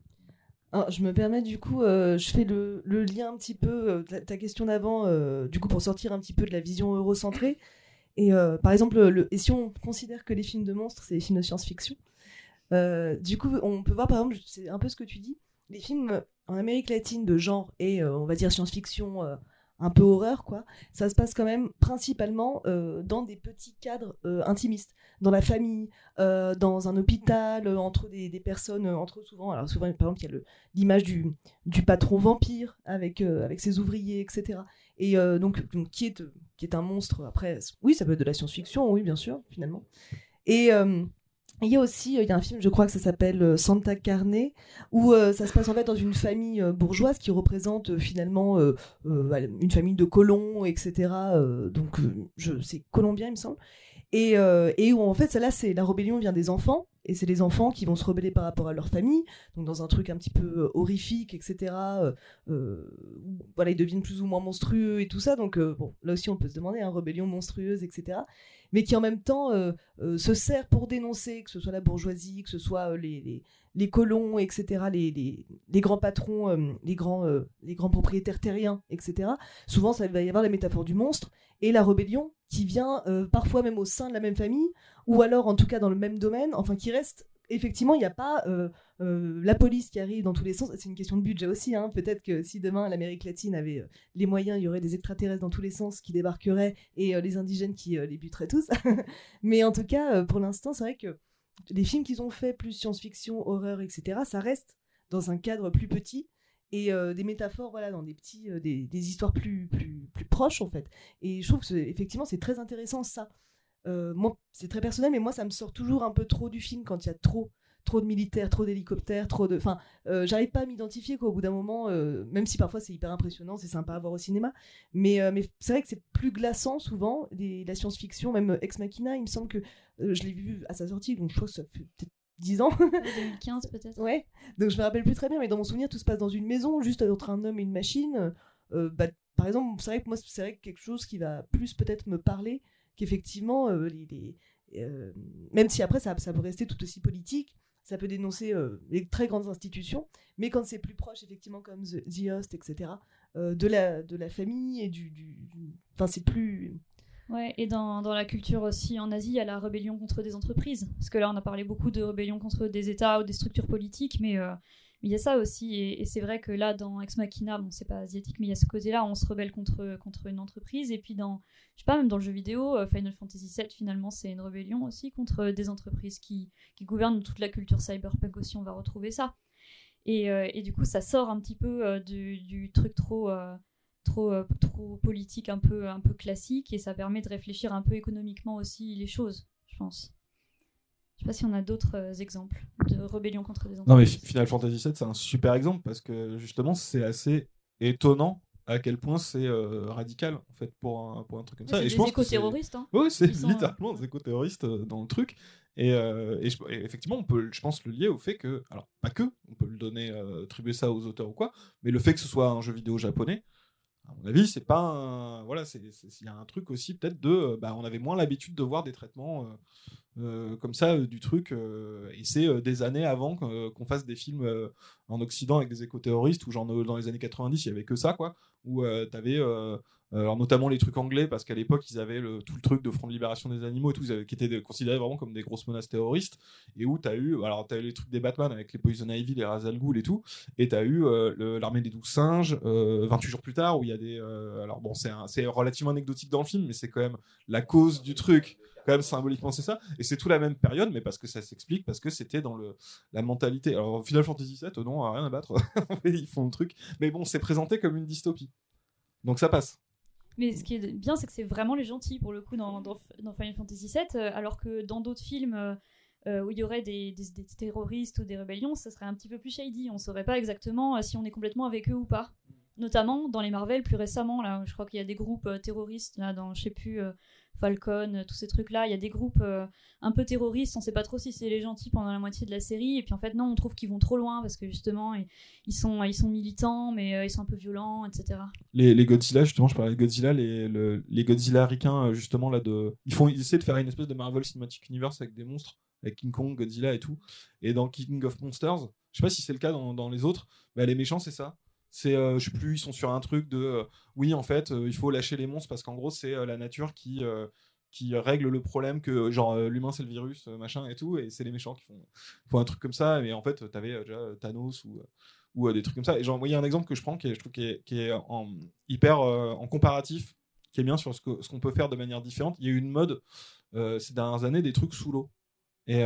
je me permets du coup, euh, je fais le, le, lien un petit peu, ta, question d'avant, du coup pour sortir un petit peu de la vision eurocentrée. Et par exemple, le, et si on considère que les films de monstres, c'est des films de science-fiction, du coup on peut voir par exemple, c'est un peu ce que tu dis, les films en Amérique latine de genre et euh, on va dire science-fiction euh, un peu horreur quoi ça se passe quand même principalement euh, dans des petits cadres intimistes. Dans la famille dans un hôpital entre des, personnes entre souvent alors souvent par exemple il y a l'image du, patron vampire avec avec ses ouvriers etc et donc, qui est qui est un monstre. Après oui ça peut être de la science-fiction oui bien sûr finalement il y a aussi, il y a un film, je crois que ça s'appelle euh, Santa Carne, où euh, ça se passe en fait dans une famille euh, bourgeoise qui représente finalement une famille de colons, etc. donc, c'est colombien, il me semble. Et, et, où en fait, celle-là, c'est la rébellion vient des enfants, et c'est les enfants qui vont se rebeller par rapport à leur famille, donc dans un truc un petit peu horrifique, etc. voilà, ils deviennent plus ou moins monstrueux et tout ça, donc bon, là aussi on peut se demander, hein, rébellion monstrueuse, etc mais qui en même temps euh, euh, se sert pour dénoncer, que ce soit la bourgeoisie, que ce soit euh, les, colons, etc., les, les, grands patrons, les, grands, les grands propriétaires terriens, etc. Souvent, ça va y avoir la métaphore du monstre et la rébellion qui vient parfois même au sein de la même famille, ou alors en tout cas dans le même domaine, enfin qui reste effectivement, il n'y a pas euh, euh, la police qui arrive dans tous les sens. C'est une question de budget aussi. Hein. Peut-être que si demain l'Amérique latine avait euh, les moyens, il y aurait des extraterrestres dans tous les sens qui débarqueraient et les indigènes qui les buteraient tous. Mais en tout cas, pour l'instant, c'est vrai que les films qu'ils ont fait, plus science-fiction, horreur, etc., ça reste dans un cadre plus petit et des métaphores voilà dans des petits des, histoires plus plus plus proches en fait et je trouve que effectivement c'est très intéressant ça euh, moi, c'est très personnel, mais moi, ça me sort toujours un peu trop du film quand il y a trop trop de militaires, trop d'hélicoptères, trop de. Enfin, euh, j'arrive pas à m'identifier qu'au bout d'un moment, euh, même si parfois c'est hyper impressionnant, c'est sympa à voir au cinéma, mais, mais c'est vrai que c'est plus glaçant souvent, la science-fiction, même Ex Machina, il me semble que je l'ai vu à sa sortie, donc je crois que ça fait peut-être 10 ans. 2015 peut-être. Ouais, donc je me rappelle plus très bien, mais dans mon souvenir, tout se passe dans une maison, juste entre un homme et une machine. Bah, par exemple, c'est vrai que moi, c'est vrai que quelque chose qui va plus peut-être me parler qu'effectivement, euh, les, euh, même si après ça, peut rester tout aussi politique, ça peut dénoncer euh, les très grandes institutions, mais quand c'est plus proche, effectivement, comme The, The Host, etc., de, la, de la famille et du. Enfin, c'est plus. Ouais, et dans, dans la culture aussi en Asie, il y a la rébellion contre des entreprises. Parce que là, on a parlé beaucoup de rébellion contre des États ou des structures politiques, mais mais il y a ça aussi. Et, c'est vrai que là, dans Ex Machina, bon, c'est pas asiatique, mais il y a ce côté-là, on se rebelle contre, contre une entreprise. Et puis, dans, je sais pas, même dans le jeu vidéo, euh, Final Fantasy VII, finalement, c'est une rébellion aussi contre des entreprises qui, qui gouvernent toute la culture cyberpunk aussi. On va retrouver ça. Et, euh, et du coup, ça sort un petit peu euh, du, truc trop. trop, trop politique, un peu, un peu classique, et ça permet de réfléchir un peu économiquement aussi les choses, je pense. Je sais pas si on a d'autres euh, exemples de rébellion contre des Non mais entreprises. Final Fantasy VII c'est un super exemple parce que justement c'est assez étonnant à quel point c'est euh, radical en fait pour un, pour un truc comme ça. c'est Et des éco-terroristes, hein. Ouais, c'est euh, littéralement des éco-terroristes dans le truc. Et, euh, et je- et effectivement, on peut, je pense, le lier au fait que, alors pas que, on peut le donner, attribuer ça aux auteurs ou quoi, mais le fait que ce soit un jeu vidéo japonais, à mon avis, c'est pas un, voilà, il y a un truc aussi peut-être de, bah, on avait moins l'habitude de voir des traitements euh, comme ça euh, du truc, euh, et c'est des années avant qu'on fasse des films en Occident avec des éco-terroristes, ou genre dans les années 90, il y avait que ça, quoi, où t'avais alors notamment les trucs anglais, parce qu'à l'époque, ils avaient le, tout le truc de Front de Libération des Animaux et tout, qui étaient considérés vraiment comme des grosses menaces terroristes, et où t'as eu, alors t'as eu les trucs des Batman avec les Poison Ivy, les Ra's al Ghul et tout, et t'as eu l'armée des douze singes, euh, 28 jours plus tard, où il y a des... alors bon, c'est relativement anecdotique dans le film, mais c'est quand même la cause du truc, quand même symboliquement c'est ça, et c'est tout la même période, mais parce que ça s'explique, parce que c'était dans le, la mentalité. Alors Final Fantasy VII, non, rien à battre, ils font le truc, mais bon, c'est présenté comme une dystopie. Donc ça passe. Mais ce qui est bien, c'est que c'est vraiment les gentils pour le coup dans, dans, Final Fantasy VII, euh, alors que dans d'autres films euh, euh, où il y aurait des, des- terroristes ou des rébellions, ça serait un petit peu plus shady. On saurait pas exactement euh, si on est complètement avec eux ou pas. Notamment dans les Marvel plus récemment, là, je crois qu'il y a des groupes euh, terroristes là, dans, je sais plus, euh, Falcon, tous ces trucs-là. Il y a des groupes euh, un peu terroristes. On sait pas trop si c'est les gentils pendant la moitié de la série. Et puis en fait, non, on trouve qu'ils vont trop loin parce que justement, ils, sont, militants, mais euh, ils sont un peu violents, etc. Les, Godzilla, justement, je parlais de Godzilla, les, le- les Godzilla ricains, euh, justement, là, ils, font, ils essaient de faire une espèce de Marvel Cinematic Universe avec des monstres, avec King Kong, Godzilla et tout. Et dans King of Monsters, je sais pas si c'est le cas dans, dans les autres, mais les méchants, c'est ça. C'est, euh, je sais plus, ils sont sur un truc de, euh, oui, en fait, euh, il faut lâcher les monstres parce qu'en gros, c'est euh, la nature qui, qui règle le problème que, genre, l'humain c'est le virus, machin et tout, et c'est les méchants qui font, un truc comme ça. Mais en fait, t'avais déjà Thanos ou, ou des trucs comme ça. Et genre, moi, il y a un exemple que je prends qui est, je trouve, qui est, hyper en comparatif, qui est bien sur ce que- ce qu'on peut faire de manière différente. Il y a eu une mode ces dernières années des trucs sous l'eau. Et,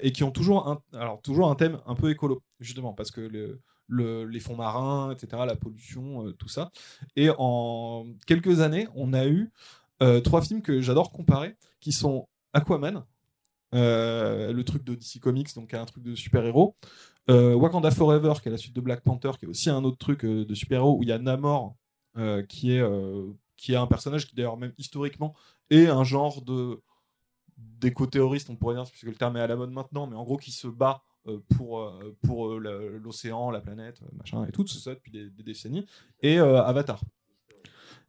et qui ont toujours un, alors, toujours un thème un peu écolo, justement, parce que le, le- les fonds marins, etc., la pollution, euh, tout ça. Et en quelques années, on a eu euh, trois films que j'adore comparer, qui sont Aquaman, euh, le truc de DC Comics, donc un truc de super-héros, Wakanda Forever, qui est la suite de Black Panther, qui est aussi un autre truc de super-héros, où il y a Namor, qui, est, qui est un personnage qui, d'ailleurs, même historiquement, est un genre de d'éco-terroriste, on pourrait dire, puisque le terme est à la mode maintenant, mais en gros, qui se bat pour, euh, pour euh, l'océan, la planète, euh, machin, et tout, tout ça depuis des, décennies, et euh, Avatar.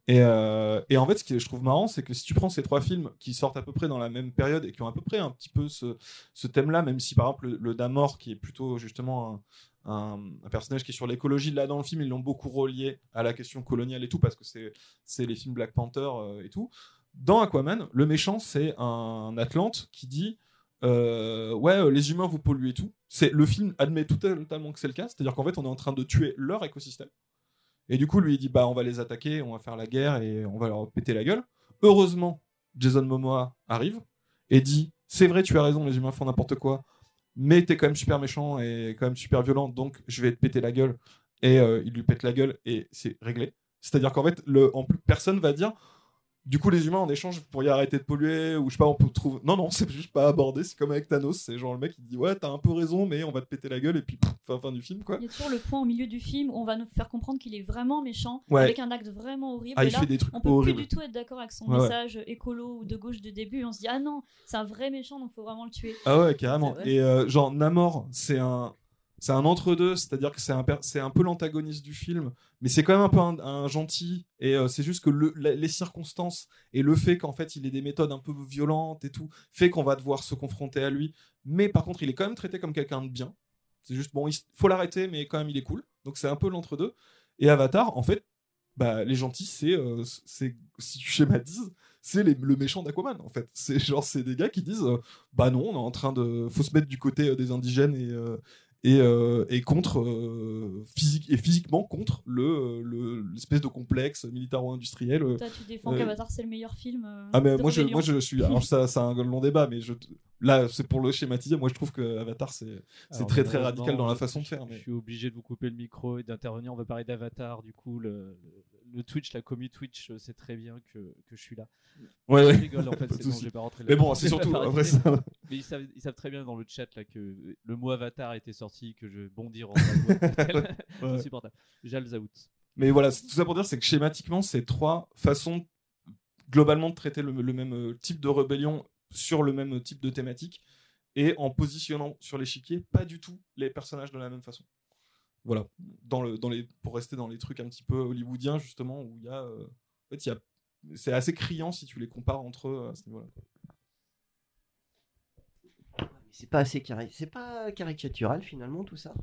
Et, euh, et en fait, ce que je trouve marrant, c'est que si tu prends ces trois films qui sortent à peu près dans la même période et qui ont à peu près un petit peu ce, ce thème-là, même si par exemple le, le Namor, qui est plutôt justement un, un- un personnage qui est sur l'écologie, là dans le film, ils l'ont beaucoup relié à la question coloniale et tout, parce que c'est les films Black Panther euh, et tout. Dans Aquaman, le méchant, c'est un Atlante qui dit euh, Ouais, euh, les humains vous polluez tout. C'est Le film admet totalement que c'est le cas, c'est-à-dire qu'en fait, on est en train de tuer leur écosystème. Et du coup, lui, il dit bah, on va les attaquer, on va faire la guerre et on va leur péter la gueule. Heureusement, Jason Momoa arrive et dit c'est vrai, tu as raison, les humains font n'importe quoi, mais t'es quand même super méchant et quand même super violent, donc je vais te péter la gueule. Et euh, il lui pète la gueule et c'est réglé. C'est-à-dire qu'en fait, le, en plus, personne va dire du coup, les humains en échange pour y arrêter de polluer ou je sais pas, on peut trouver. Non, non, c'est juste pas abordé. C'est comme avec Thanos, c'est genre le mec il dit ouais, t'as un peu raison, mais on va te péter la gueule et puis pff, fin, fin du film quoi. Il y a toujours le point au milieu du film où on va nous faire comprendre qu'il est vraiment méchant, Ouais. avec un acte vraiment horrible. Ah, et il là, fait des trucs on peut horribles. plus du tout être d'accord avec son Ouais, ouais. message écolo ou de gauche de début. On se dit ah non, c'est un vrai méchant, donc faut vraiment le tuer. Ah ouais, carrément. Et euh, genre Namor, c'est un c'est un entre-deux, c'est-à-dire que c'est un, c'est un peu l'antagoniste du film, mais c'est quand même un peu un, gentil, et euh, c'est juste que le, les circonstances et le fait qu'en fait il ait des méthodes un peu violentes et tout, fait qu'on va devoir se confronter à lui, mais par contre il est quand même traité comme quelqu'un de bien. C'est juste, bon, il faut l'arrêter, mais quand même il est cool. Donc c'est un peu l'entre-deux. Et Avatar, en fait, bah, les gentils, c'est, euh, c'est si tu schématises, c'est le méchant d'Aquaman en fait. C'est genre c'est des gars qui disent euh, bah non, on est en train de faut se mettre du côté des indigènes et et, euh, et contre euh, physique et physiquement contre le l'espèce de complexe militaro-industriel. Toi, tu défends qu'Avatar c'est le meilleur film. ah mais moi je moi je suis alors ça c'est un long débat mais je là c'est pour le schématiser moi je trouve que Avatar c'est c'est très très radical dans la façon de faire. Je suis obligé de vous couper le micro et d'intervenir. On va parler d'Avatar du coup le, le Twitch, la commu Twitch sait très bien que, que je suis là. Ouais, ouais. Je rigole en fait, c'est bon, j'ai pas rentré Mais bon, c'est surtout après ça. Mais ils savent, ils savent, très bien dans le chat là que le mot avatar était sorti, que je bondir en insupportable. Mais voilà, tout ça pour dire, c'est que schématiquement, c'est trois façons globalement de traiter le, même euh, type de rébellion sur le même type de thématique et en positionnant sur l'échiquier pas du tout les personnages de la même façon voilà, dans le, dans les, pour rester dans les trucs un petit peu hollywoodiens, justement, où il y a. Euh, en fait, il y a, c'est assez criant si tu les compares entre eux à ce niveau-là. C'est pas assez c'est pas caricatural finalement tout ça.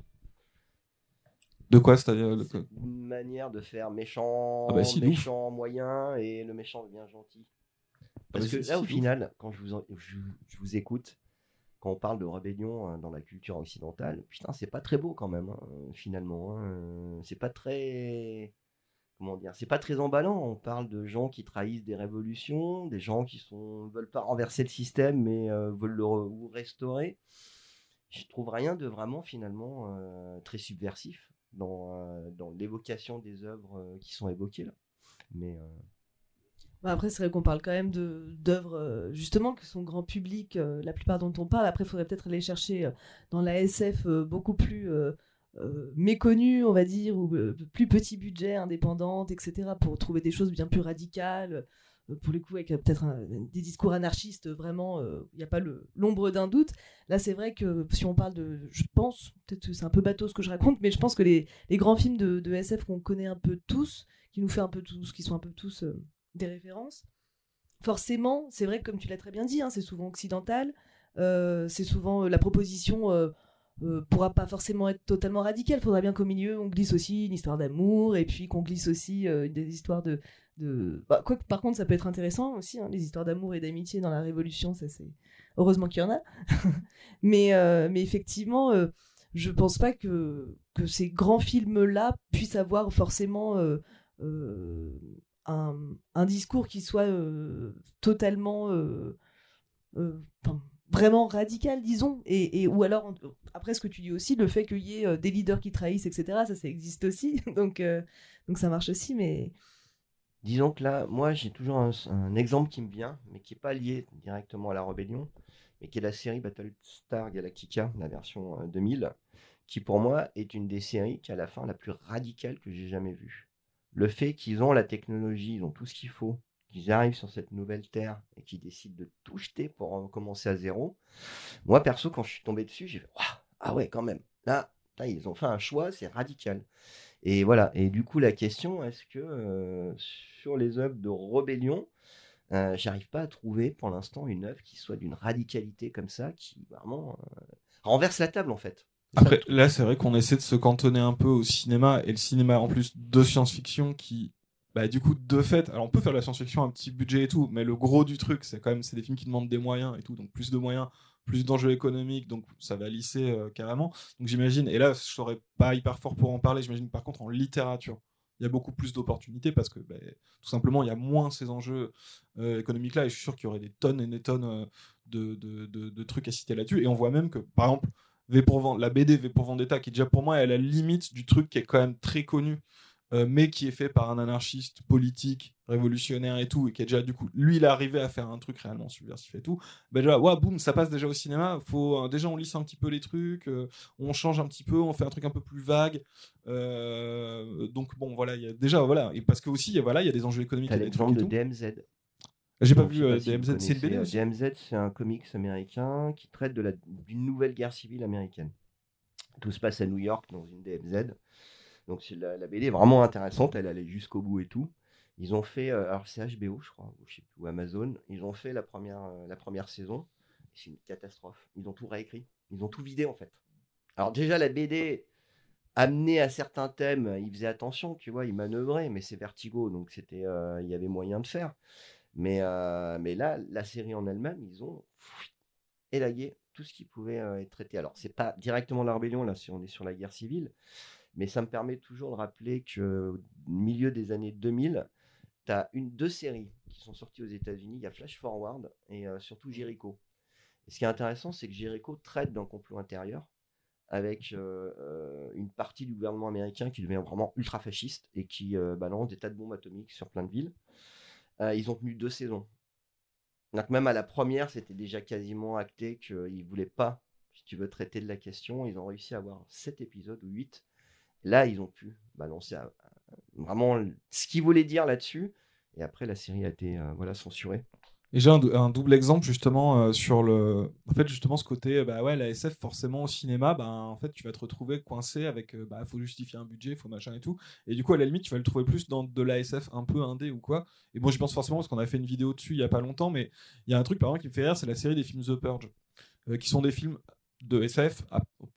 De quoi c'est-à-dire Une manière de faire méchant, ah bah méchant moyen et le méchant devient gentil. Ah Parce bah que là, au final, quand je vous, je vous écoute, quand on parle de rébellion hein, dans la culture occidentale, putain, c'est pas très beau quand même, hein, finalement. Hein. C'est pas très. Comment dire C'est pas très emballant. On parle de gens qui trahissent des révolutions, des gens qui sont veulent pas renverser le système, mais euh, veulent le restaurer. Je trouve rien de vraiment, finalement, euh, très subversif dans, euh, dans l'évocation des œuvres qui sont évoquées là. Mais. Bah, après, c'est vrai qu'on parle quand même d'œuvres, euh, justement, qui sont grand public, euh, la plupart dont on parle. Après, il faudrait peut-être aller chercher euh, dans la SF beaucoup plus méconnues, on va dire, ou plus petit budget, indépendante, etc., pour trouver des choses bien plus radicales. pour le coup, avec peut-être des discours anarchistes, vraiment, il n'y a pas l'ombre d'un doute. Là, c'est vrai que si on parle de. Je pense, peut-être que c'est un peu bateau ce que je raconte, mais je pense que les, les grands films de SF qu'on connaît un peu tous, qui nous fait un peu tous, qui sont un peu tous des références. Forcément, c'est vrai que comme tu l'as très bien dit, hein, c'est souvent occidental, euh, c'est souvent euh, la proposition euh, pourra pas forcément être totalement radicale. Faudra bien qu'au milieu on glisse aussi une histoire d'amour et puis qu'on glisse aussi des histoires de. de... Bah, quoi par contre, ça peut être intéressant aussi, hein, les histoires d'amour et d'amitié dans la Révolution, ça c'est heureusement qu'il y en a. mais, mais effectivement, je pense pas que, que ces grands films-là puissent avoir forcément un, discours qui soit euh, totalement euh, euh, vraiment radical, disons, et, ou alors après ce que tu dis aussi, le fait qu'il y ait des leaders qui trahissent, etc. Ça, ça existe aussi, donc donc ça marche aussi, mais disons que là, moi j'ai toujours un, exemple qui me vient, mais qui est pas lié directement à la rébellion, mais qui est la série Battlestar Galactica, la version 2000, qui pour moi est une des séries qui a la fin la plus radicale que j'ai jamais vue le fait qu'ils ont la technologie, ils ont tout ce qu'il faut, qu'ils arrivent sur cette nouvelle terre et qu'ils décident de tout jeter pour commencer à zéro. Moi, perso, quand je suis tombé dessus, j'ai fait Ah ouais, quand même. Là, ils ont fait un choix, c'est radical. Et voilà. Et du coup, la question, est-ce que euh, sur les œuvres de rébellion, euh, j'arrive pas à trouver pour l'instant une œuvre qui soit d'une radicalité comme ça, qui vraiment euh, renverse la table en fait? Après, là, c'est vrai qu'on essaie de se cantonner un peu au cinéma, et le cinéma en plus de science-fiction qui, bah, du coup, de fait, alors on peut faire de la science-fiction un petit budget et tout, mais le gros du truc, c'est quand même, c'est des films qui demandent des moyens et tout, donc plus de moyens, plus d'enjeux économiques, donc ça va lisser euh, carrément. Donc j'imagine, et là, je serais pas hyper fort pour en parler, j'imagine par contre en littérature, il y a beaucoup plus d'opportunités parce que bah, tout simplement il y a moins ces enjeux euh, économiques là et je suis sûr qu'il y aurait des tonnes et des tonnes euh, de, de, de, trucs à citer là-dessus et on voit même que par exemple pour la BD V pour Vendetta, qui déjà pour moi est à la limite du truc qui est quand même très connu, euh, mais qui est fait par un anarchiste politique, révolutionnaire et tout, et qui est déjà du coup, lui, il est arrivé à faire un truc réellement subversif et tout. Ben déjà, ouais, boum, ça passe déjà au cinéma. Faut euh, déjà on lisse un petit peu les trucs, euh, on change un petit peu, on fait un truc un peu plus vague. donc bon, voilà, il y a déjà voilà, et parce que aussi, voilà, il y a des enjeux économiques. T'as l'exemple de DMZ. J'ai pas vu DMZ, c'est une BD DMZ, c'est un comics américain qui traite de la, d'une nouvelle guerre civile américaine. Tout se passe à New York dans une DMZ. Donc c'est la, la BD est vraiment intéressante, elle allait jusqu'au bout et tout. Ils ont fait, euh, alors c'est HBO je crois, ou, je sais plus, ou Amazon, ils ont fait la première, euh, la première saison. C'est une catastrophe. Ils ont tout réécrit, ils ont tout vidé en fait. Alors déjà la BD amenée à certains thèmes, ils faisaient attention, tu vois, ils manœuvraient, mais c'est Vertigo, donc c'était, euh, il y avait moyen de faire. Mais, euh, mais là, la série en elle-même, ils ont élagué tout ce qui pouvait euh, être traité. Alors, c'est pas directement la rébellion, là, si on est sur la guerre civile, mais ça me permet toujours de rappeler que au milieu des années 2000, tu as une, deux séries qui sont sorties aux États-Unis. Il y a Flash Forward et euh, surtout Jericho. Et ce qui est intéressant, c'est que Jericho traite d'un complot intérieur avec une partie du gouvernement américain qui devient vraiment ultra fasciste et qui balance des tas de bombes atomiques sur plein de villes. Euh, ils ont tenu deux saisons. Donc même à la première, c'était déjà quasiment acté qu'ils voulaient pas, si tu veux, traiter de la question. Ils ont réussi à avoir sept épisodes ou huit. Là, ils ont pu balancer à- vraiment ce qu'ils voulaient dire là-dessus. Et après, la série a été euh, voilà, censurée. Et j'ai un, dou- un double exemple justement euh, sur le, en fait justement ce côté, euh, bah ouais, la SF forcément au cinéma, bah en fait tu vas te retrouver coincé avec, euh, bah faut justifier un budget, faut machin et tout. Et du coup à la limite tu vas le trouver plus dans de la SF un peu indé ou quoi. Et moi j'y pense forcément parce qu'on a fait une vidéo dessus il y a pas longtemps, mais il y a un truc par exemple qui me fait rire, c'est la série des films The Purge, qui sont des films de SF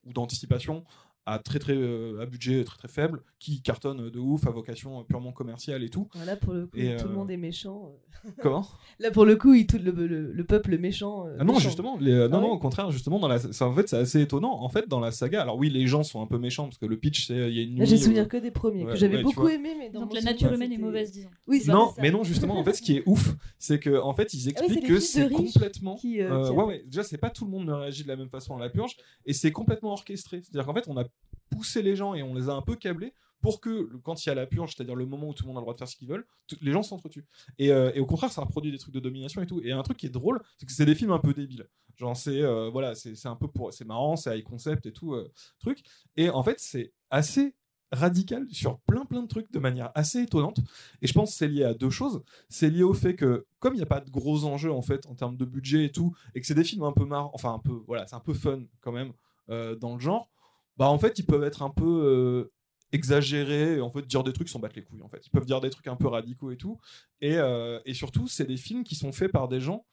ou d'anticipation à très très euh, à budget très très faible, qui cartonnent de ouf à vocation euh, purement commerciale et tout. Là, pour le coup, Et, tout euh, le monde est méchant. euh. Comment? Là, pour le coup, il, tout le, le- le peuple méchant. euh, Ah non, méchant. justement, les, euh, non, Ah non, ouais au contraire, justement, dans la, ça, en fait, c'est assez étonnant. En fait, dans la saga, alors oui, les gens sont un peu méchants parce que le pitch, c'est il y a une j'ai souvenir euh, que des premiers, ouais, que j'avais ouais, beaucoup aimé, mais dans Donc la nature humaine est mauvaise, disons. Oui, c'est Non, ça. mais non, justement, en fait, ce qui est ouf, c'est que en fait, ils Ah oui, c'est expliquent que c'est complètement. qui, euh, euh, qui ouais, a- ouais. Déjà, c'est pas tout le monde ne réagit de la même façon à la purge, et c'est complètement orchestré. C'est-à-dire qu'en fait, on a poussé les gens et on les a un peu câblés pour que quand il y a la purge, c'est-à-dire le moment où tout le monde a le droit de faire ce qu'ils veulent, les gens s'entretuent. Et, euh, et au contraire, ça a produit des trucs de domination et tout. Et un truc qui est drôle, c'est que c'est des films un peu débiles. Genre, c'est euh, voilà, c'est un peu pour, c'est marrant, c'est high concept et tout euh, truc. Et en fait, c'est assez radical sur plein plein de trucs de manière assez étonnante. Et je pense c'est lié à deux choses. C'est lié au fait que comme il n'y a pas de gros enjeux en fait en termes de budget et tout, et que c'est des films un peu marrants, enfin un peu voilà, c'est un peu fun quand même dans le genre. Bah en fait, ils peuvent être un peu euh, exagérés en fait dire des trucs sans battre les couilles en fait. Ils peuvent dire des trucs un peu radicaux et tout. Et, euh, et surtout, c'est des films qui sont faits par des gens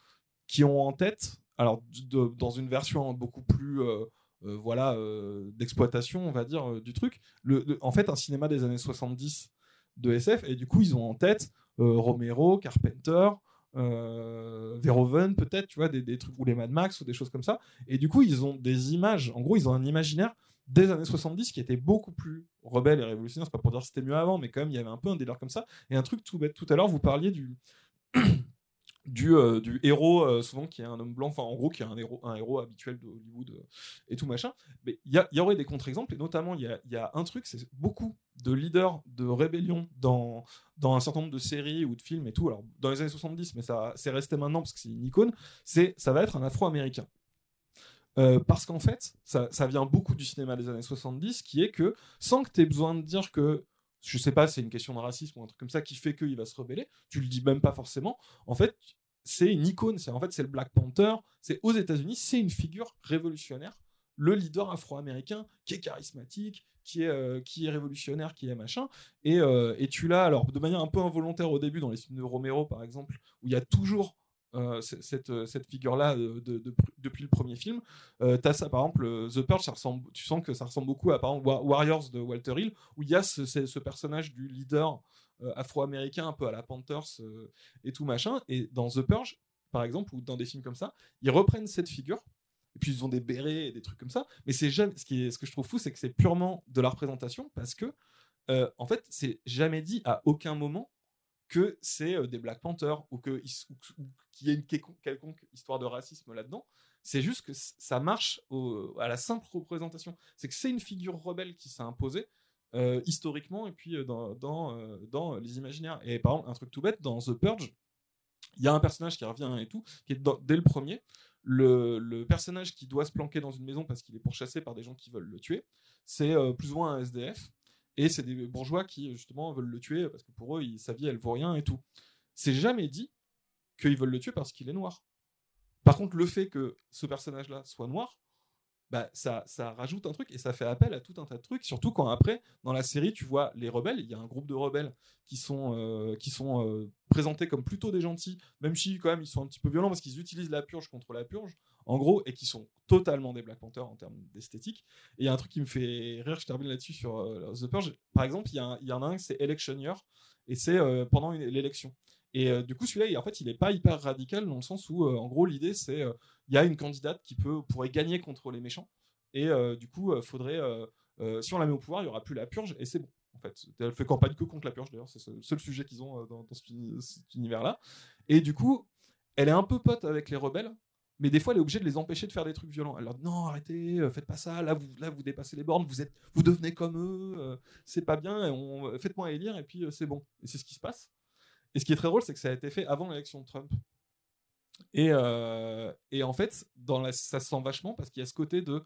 qui ont en tête, alors dans une version beaucoup plus euh, voilà d'exploitation, on va dire du truc. Le, en fait, un cinéma des années 70 de SF et du coup ils ont en tête Romero, Carpenter. Euh, Verhoeven peut-être tu vois des trucs ou les Mad Max ou des choses comme ça et du coup ils ont des images en gros ils ont un imaginaire des années 70 qui était beaucoup plus rebelle et révolutionnaire c'est pas pour dire que c'était mieux avant mais quand même il y avait un peu un délire comme ça. Et un truc tout bête tout à l'heure vous parliez du euh, du héros euh, souvent qui est un homme blanc. Enfin en gros qui est un héros un héros habituel de Hollywood euh, et tout machin. Mais il y, y aurait des contre-exemples et notamment il y y a un truc c'est beaucoup de leaders de rébellion dans dans un certain nombre de séries ou de films et tout. Alors dans les années 70 mais ça c'est resté maintenant parce que c'est une icône c'est ça va être un afro-américain euh, parce qu'en fait, ça, vient beaucoup du cinéma des années 70, qui est que sans que tu aies besoin de dire que, je sais pas, c'est une question de racisme ou un truc comme ça qui fait qu'il va se rebeller, tu le dis même pas forcément. En fait, c'est une icône. C'est en fait c'est le Black Panther. C'est aux États-Unis, c'est une figure révolutionnaire, le leader afro-américain qui est charismatique, qui est euh, qui est révolutionnaire, qui est machin. Et, euh, et tu l'as alors de manière un peu involontaire au début dans les films de Romero par exemple, où il y a toujours euh, cette, euh, cette figure-là de- depuis le premier film. Euh, t'as ça, par exemple, euh, The Purge, tu sens que ça ressemble beaucoup à par exemple, Wa- Warriors de Walter Hill, où il y a ce, personnage du leader euh, afro-américain, un peu à la Panthers euh, et tout machin. Et dans The Purge, par exemple, ou dans des films comme ça, ils reprennent cette figure. Et puis ils ont des bérets et des trucs comme ça. Mais c'est jamais. Ce, qui ce que je trouve fou, c'est que c'est purement de la représentation parce que, euh, en fait, c'est jamais dit à aucun moment que c'est euh, des Black Panthers ou qu'il y ait une quelconque, histoire de racisme là-dedans. C'est juste que ça marche à la simple représentation. C'est que c'est une figure rebelle qui s'est imposée euh, historiquement et puis euh, dans, dans, dans les imaginaires. Et par exemple, un truc tout bête, dans The Purge, il y a un personnage qui revient et tout, qui est dès le premier. Le, le personnage qui doit se planquer dans une maison parce qu'il est pourchassé par des gens qui veulent le tuer, c'est plus ou moins un SDF. Et c'est des bourgeois qui, justement, veulent le tuer parce que pour eux, il- sa vie, elle vaut rien et tout. C'est jamais dit qu'ils veulent le tuer parce qu'il est noir. Par contre, le fait que ce personnage-là soit noir, bah, ça, ça rajoute un truc et ça fait appel à tout un tas de trucs, surtout quand après, dans la série, tu vois les rebelles, il y a un groupe de rebelles qui sont, euh, qui sont euh, présentés comme plutôt des gentils, même si quand même ils sont un petit peu violents parce qu'ils utilisent la purge contre la purge, en gros, et qui sont totalement des Black Panthers en termes d'esthétique. Et il y a un truc qui me fait rire, je termine là-dessus sur euh, The Purge. Par exemple, il y, y, en a un, c'est Election Year, et c'est pendant l'élection. Et du coup, celui-là, en fait, il n'est pas hyper radical dans le sens où, en gros, l'idée, c'est il y a une candidate qui peut, pourrait gagner contre les méchants. Et euh, du coup, euh, faudrait, euh, si on la met au pouvoir, il n'y aura plus la purge et c'est bon. En fait, elle fait campagne que contre la purge d'ailleurs, c'est le seul sujet qu'ils ont dans, cet univers-là. Et du coup, elle est un peu pote avec les rebelles, mais des fois elle est obligée de les empêcher de faire des trucs violents. Elle leur dit non, arrêtez, faites pas ça, là vous, là vous dépassez les bornes, vous êtes, vous devenez comme eux, c'est pas bien, faites-moi élire et puis c'est bon. Et c'est ce qui se passe. Et ce qui est très drôle, c'est que ça a été fait avant l'élection de Trump. Et, euh, et en fait, dans la, ça se sent vachement parce qu'il y a ce côté de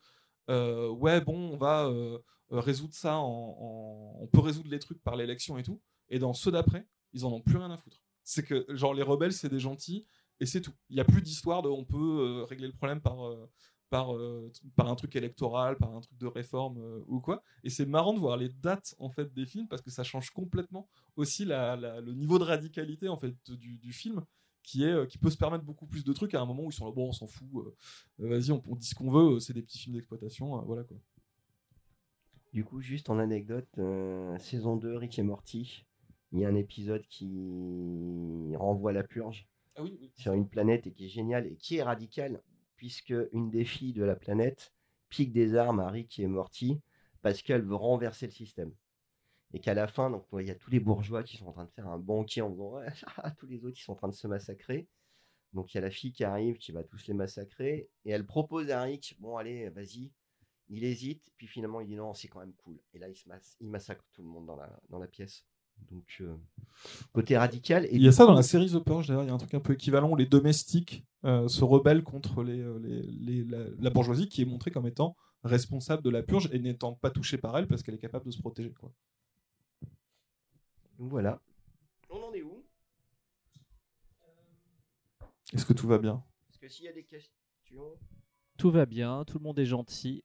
euh, ouais, bon, on va euh, résoudre ça, on peut résoudre les trucs par l'élection et tout. Et dans ceux d'après, ils en ont plus rien à foutre. C'est que, genre, les rebelles, c'est des gentils et c'est tout. Il n'y a plus d'histoire de on peut régler le problème par, par, par un truc électoral, par un truc de réforme ou quoi. Et c'est marrant de voir les dates en fait des films parce que ça change complètement aussi le niveau de radicalité en fait du, film qui, est, euh, qui peut se permettre beaucoup plus de trucs à un moment où ils sont là, bon, on s'en fout, euh, euh, vas-y, on, dit ce qu'on veut, c'est des petits films d'exploitation, voilà quoi. Du coup, juste en anecdote, saison 2, Rick et Morty, il y a un épisode qui renvoie la purge ah sur une planète et qui est génial et qui est radical, puisque une des filles de la planète pique des armes à Rick et Morty parce qu'elle veut renverser le système et qu'à la fin, donc il y a tous les bourgeois qui sont en train de faire un banquet en disant tous les autres ils sont en train de se massacrer. Donc il y a la fille qui arrive qui va tous les massacrer et elle propose à Rick bon allez vas-y. Il hésite puis finalement il dit non c'est quand même cool et là il se il massacre tout le monde dans la pièce. Donc euh, côté radical. Et il y a ça dans la série The Purge d'ailleurs il y a un truc un peu équivalent les domestiques euh, se rebellent contre les, euh, les, la, bourgeoisie qui est montrée comme étant responsable de la purge et n'étant pas touchée par elle parce qu'elle est capable de se protéger quoi. Voilà. On en est où? Est-ce que tout va bien? Est-ce que s'il y a des questions? Tout va bien, tout le monde est gentil.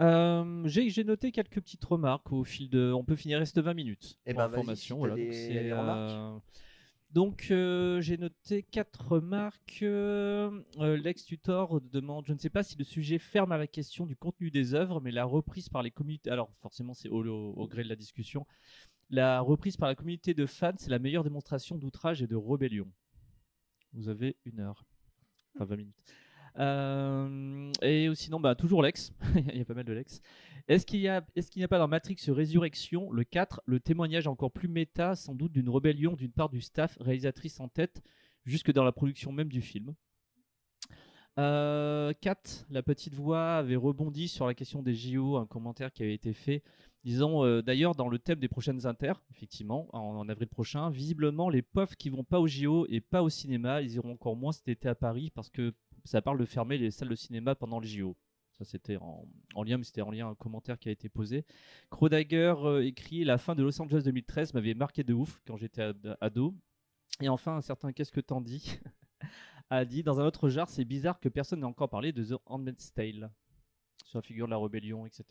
Euh, j'ai noté quelques petites remarques au fil de. On peut finir, reste 20 minutes. Et eh ben, information. Voilà, donc, euh, euh, j'ai noté quatre remarques. L'ex-tutor demande Je ne sais pas si le sujet ferme à la question du contenu des œuvres, mais la reprise par les communautés. Alors, forcément, c'est au, gré de la discussion. La reprise par la communauté de fans, c'est la meilleure démonstration d'outrage et de rébellion. Vous avez une heure. Enfin, 20 minutes. Euh, et sinon, bah, toujours Lex. Il y a pas mal de Lex. Est-ce qu'il n'y a, est a pas dans Matrix Résurrection, le 4, le témoignage encore plus méta, sans doute d'une rébellion d'une part du staff, réalisatrice en tête, jusque dans la production même du film? Euh, Kat, la petite voix, avait rebondi sur la question des JO, un commentaire qui avait été fait Disons euh, d'ailleurs dans le thème des prochaines inter, effectivement, en, avril prochain, visiblement les pauvres qui vont pas au JO et pas au cinéma, ils iront encore moins cet été à Paris parce que ça parle de fermer les salles de cinéma pendant le JO. Ça c'était en, lien, mais c'était en lien un commentaire qui a été posé. Crodagger euh, écrit La fin de Los Angeles 2013 m'avait marqué de ouf quand j'étais ado. Et enfin, un certain Qu'est-ce que t'en dis a dit Dans un autre genre, c'est bizarre que personne n'ait encore parlé de The Handmaid's Tale sur la figure de la rébellion, etc.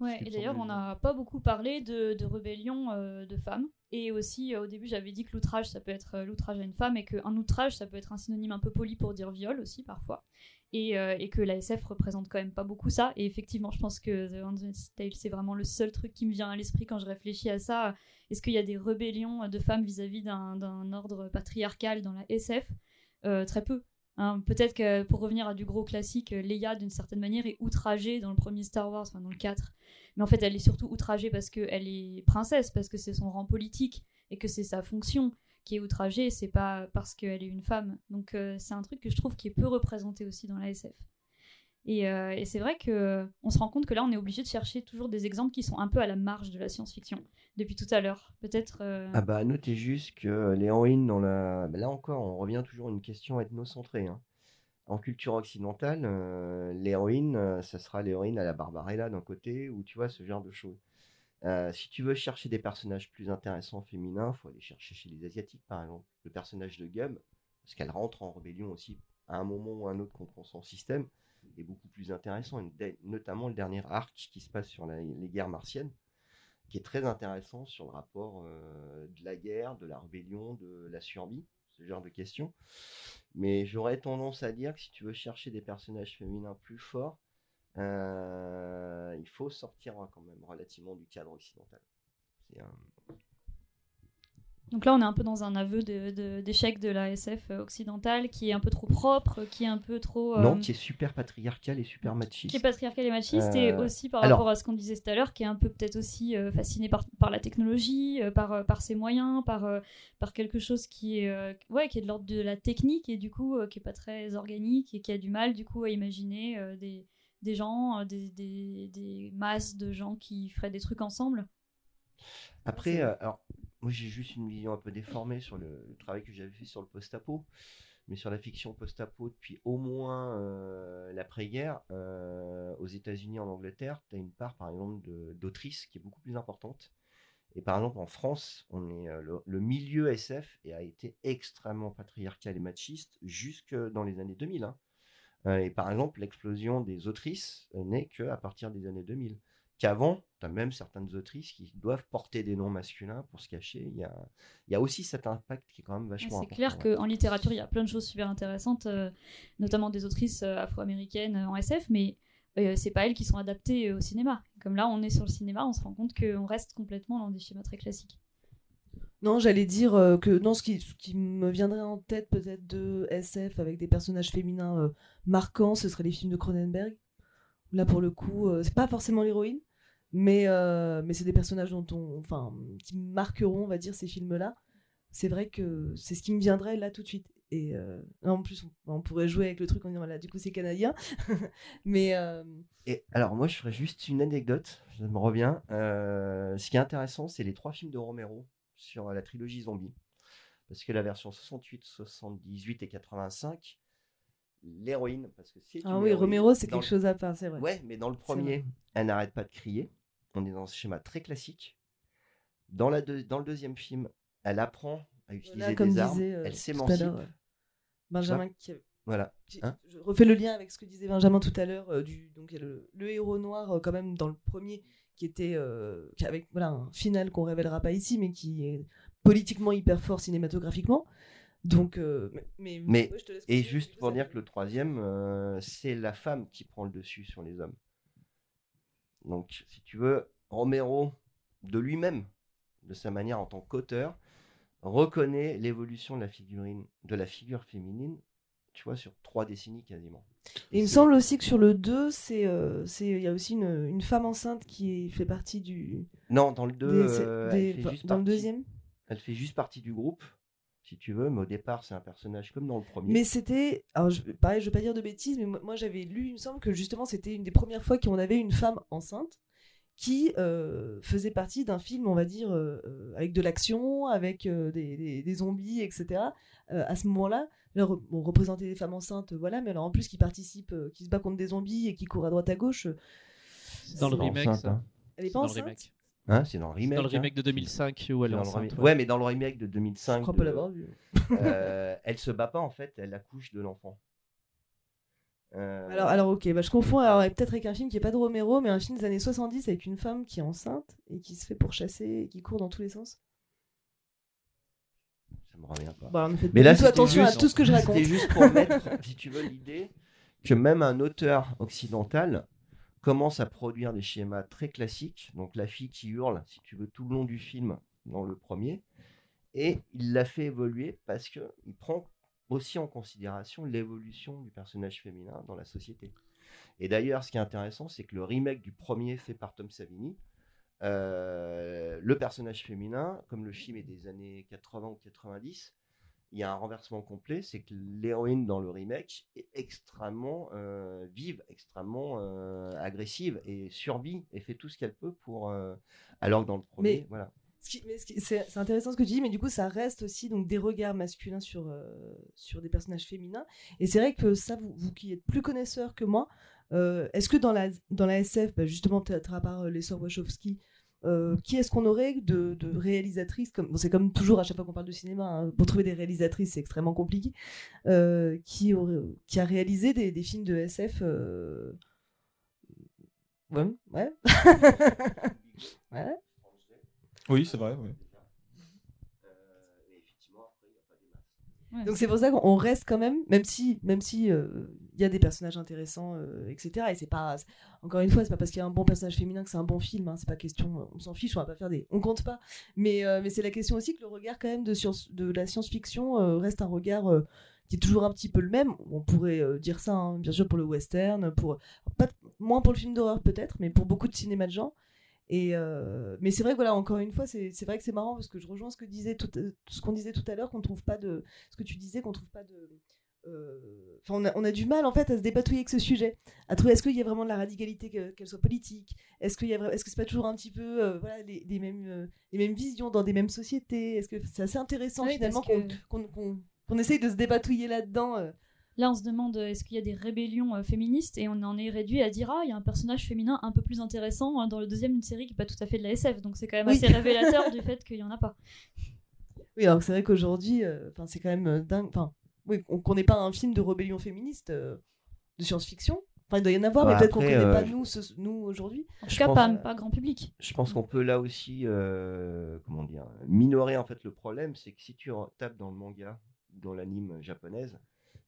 Ouais, et d'ailleurs, on n'a pas beaucoup parlé de, de rébellion euh, de femmes. Et aussi, euh, au début, j'avais dit que l'outrage, ça peut être euh, l'outrage à une femme, et qu'un outrage, ça peut être un synonyme un peu poli pour dire viol aussi, parfois. Et, et que la SF représente quand même pas beaucoup ça. Et effectivement, je pense que The Handmaid's Tale, c'est vraiment le seul truc qui me vient à l'esprit quand je réfléchis à ça. Est-ce qu'il y a des rébellions de femmes vis-à-vis d'un ordre patriarcal dans la SF Très peu. Hein, peut-être que pour revenir à du gros classique, euh, Leia d'une certaine manière est outragée dans le premier Star Wars, enfin dans le 4. Mais en fait, elle est surtout outragée parce qu'elle est princesse, parce que c'est son rang politique et que c'est sa fonction qui est outragée, c'est pas parce qu'elle est une femme. Donc euh, c'est un truc que je trouve qui est peu représenté aussi dans la SF. Euh, et, c'est vrai que euh, on se rend compte que là, on est obligé de chercher toujours des exemples qui sont un peu à la marge de la science-fiction depuis tout à l'heure. Peut-être. Euh, ah bah notez juste que l'héroïne dans la, bah, là encore, on revient toujours à une question ethnocentrée. Hein. En culture occidentale, l'héroïne, ça sera l'héroïne à la Barbarella d'un côté, ou tu vois ce genre de choses. si tu veux chercher des personnages plus intéressants féminins, faut aller chercher chez les asiatiques par exemple. Le personnage de Gum, parce qu'elle rentre en rébellion aussi à un moment ou à un autre contre son système est beaucoup plus intéressant, notamment le dernier arc qui se passe sur les guerres martiennes, qui est très intéressant sur le rapport de la guerre, de la rébellion, de la survie, ce genre de questions. Mais j'aurais tendance à dire que si tu veux chercher des personnages féminins plus forts, il faut sortir hein, quand même relativement du cadre occidental. Donc là, on est un peu dans un aveu d'échec de, la SF occidentale qui est un peu trop propre, qui est un peu trop. Euh, non, qui est super patriarcal et super machiste. Qui est patriarcal et machiste, et euh, aussi par rapport à ce qu'on disait tout à l'heure, qui est un peu peut-être aussi euh, fasciné par, par la technologie, par, par ses moyens, par, par quelque chose qui est, ouais, qui est de l'ordre de la technique et du coup qui est pas très organique et qui a du mal du coup à imaginer des, des gens, des, des, des masses de gens qui feraient des trucs ensemble. Après, alors moi j'ai juste une vision un peu déformée sur le, travail que j'avais fait sur le post-apo, mais sur la fiction post-apo depuis au moins euh, l'après-guerre, euh, aux États-Unis, en Angleterre, tu as une part par exemple d'autrices qui est beaucoup plus importante. Et par exemple en France, on est euh, le, milieu SF a été extrêmement patriarcal et machiste jusque dans les années 2000. Hein. et par exemple, l'explosion des autrices n'est qu'à partir des années 2000 qu'avant, tu as même certaines autrices qui doivent porter des noms masculins pour se cacher. Il y a, il y a aussi cet impact qui est quand même vachement important. C'est clair qu'en littérature, il y a plein de choses super intéressantes, euh, notamment des autrices euh, afro-américaines euh, en SF, mais c'est pas elles qui sont adaptées au cinéma. Comme là, on est sur le cinéma, on se rend compte qu'on reste complètement dans des schémas très classiques. Non, j'allais dire que non, ce qui, qui, me viendrait en tête peut-être de SF avec des personnages féminins marquants, ce serait les films de Cronenberg. Là, pour le coup, c'est pas forcément l'héroïne, mais, euh, mais c'est des personnages dont on, enfin, qui marqueront, on va dire, ces films-là. C'est vrai que c'est ce qui me viendrait là tout de suite. Et euh, en plus, on, pourrait jouer avec le truc en disant voilà, du coup, c'est canadien. mais. Euh, Et alors, moi, je ferais juste une anecdote, ça me revient. ce qui est intéressant, c'est les trois films de Romero sur la trilogie zombie. Parce que la version 68, 78 et 85, l'héroïne, parce que c'est. Ah oui, Romero, c'est quelque chose à part, c'est vrai. Ouais, mais dans le premier, elle n'arrête pas de crier. On est dans ce schéma très classique. Dans, la dans le deuxième film, elle apprend à utiliser des armes, euh, elle s'émancipe. Benjamin qui... Voilà. Hein je refais le lien avec ce que disait Benjamin tout à l'heure. Euh, du donc le, le, héros noir, euh, quand même, dans le premier, qui était avec voilà, un final qu'on révélera pas ici, mais qui est politiquement hyper fort cinématographiquement. Donc, mais, mais, et juste pour dire que le troisième, c'est la femme qui prend le dessus sur les hommes. Donc, si tu veux, Romero, de lui-même, de sa manière en tant qu'auteur, reconnaît l'évolution de la figurine, de la figure féminine, tu vois, sur trois décennies quasiment. Et il me semble aussi que sur le 2, c'est, euh, il y a aussi une, femme enceinte qui fait partie du. Non, dans le 2, euh, dans le deuxième? Elle fait juste partie du groupe si tu veux, mais au départ, c'est un personnage comme dans le premier. Mais c'était. Alors, je, pareil, je vais pas dire de bêtises, mais moi, j'avais lu, il me semble que justement, c'était une des premières fois qu'on avait une femme enceinte qui euh, faisait partie d'un film, on va dire, euh, euh, avec de l'action, avec des, zombies, etc. à ce moment-là, on représentait des femmes enceintes, voilà, mais alors en plus qui participent, qui se bat contre des zombies et qui courent à droite à gauche. Dans le remake, ça. Hein. Elle est pas enceinte? Hein, c'est dans le remake. Dans le remake de 2005 où elle est enceinte. Ouais. mais dans le remake de 2005. Je crois pas l'avoir vu. euh, elle se bat pas en fait, elle accouche de l'enfant. Euh, alors, alors ok, bah, je confonds alors peut-être avec un film qui est pas de Romero, mais un film des années 70 avec une femme qui est enceinte et qui se fait pourchasser et qui court dans tous les sens. Ça me revient pas. Bah, mais là, attention à tout ce que je raconte. C'était juste pour mettre, si tu veux, l'idée que même un auteur occidental commence à produire des schémas très classiques. Donc la fille qui hurle, si tu veux, tout le long du film dans le premier. Et il l'a fait évoluer parce qu'il prend aussi en considération l'évolution du personnage féminin dans la société. Et d'ailleurs, ce qui est intéressant, c'est que le remake du premier fait par Tom Savini, euh, le personnage féminin, comme le film est des années 80 ou 90, il y a un renversement complet, c'est que l'héroïne dans le remake est extrêmement euh, vive, extrêmement euh, agressive et survit et fait tout ce qu'elle peut pour. Euh, alors que dans le premier, voilà. C'est intéressant ce que tu dis, mais du coup, ça reste aussi donc des regards masculins sur, sur des personnages féminins. Et c'est vrai que ça, vous, vous, qui êtes plus connaisseurs que moi, est-ce que dans la, dans la SF, bah, justement, peut-être à part les sœurs Wachowski, euh, qui est-ce qu'on aurait de, de réalisatrices comme c'est comme toujours à chaque fois qu'on parle de cinéma hein, pour trouver des réalisatrices c'est extrêmement compliqué euh, qui aurait, qui a réalisé des, des films de SF euh, ouais ouais, ouais. Oui, c'est vrai. Ouais. Donc c'est pour ça qu'on reste quand même, même si, même si il euh, y a des personnages intéressants, euh, etc. Et c'est pas, encore une fois, c'est pas parce qu'il y a un bon personnage féminin que c'est un bon film. Hein, c'est pas question, on s'en fiche, on va pas faire des, on compte pas. Mais, euh, c'est la question aussi que le regard quand même de, la science-fiction reste un regard qui est toujours un petit peu le même. On pourrait dire ça, hein, bien sûr, pour le western, pour moins pour le film d'horreur peut-être, mais pour beaucoup de cinéma de genre. Euh, mais c'est vrai que voilà, encore une fois, c'est vrai que c'est marrant parce que je rejoins ce que disait ce qu'on disait tout à l'heure, qu'on trouve pas de, ce que tu disais, qu'on trouve pas de, euh, on, a, on, a, du mal en fait à se dépatouiller avec ce sujet, à trouver est-ce qu'il y a vraiment de la radicalité qu'elle soit politique, est-ce qu'il y a, est-ce que c'est pas toujours un petit peu euh, voilà les, les mêmes euh, les mêmes visions dans des mêmes sociétés, est-ce que c'est assez intéressant oui, finalement qu'on essaye de se dépatouiller là-dedans. Euh? Là, on se demande est-ce qu'il y a des rébellions euh, féministes? Et on en est réduit à dire ah, il y a un personnage féminin un peu plus intéressant hein, dans le deuxième d'une série qui n'est pas tout à fait de la SF. Donc c'est quand même Oui. assez révélateur du fait qu'il n'y en a pas. Oui, alors c'est vrai qu'aujourd'hui, euh, enfin c'est quand même euh, dingue. Enfin, oui, on- qu'on n'ait pas un film de rébellion féministe euh, de science-fiction. Enfin, il doit y en avoir, Ouais, mais peut-être qu'on après, connaît euh, pas nous, ce- nous aujourd'hui. En tout Je cas, pense, pas, euh, pas grand public. Je pense qu'on peut là aussi, euh, comment dire, minorer en fait le problème, c'est que si tu en- tapes dans le manga, dans l'anime japonaise,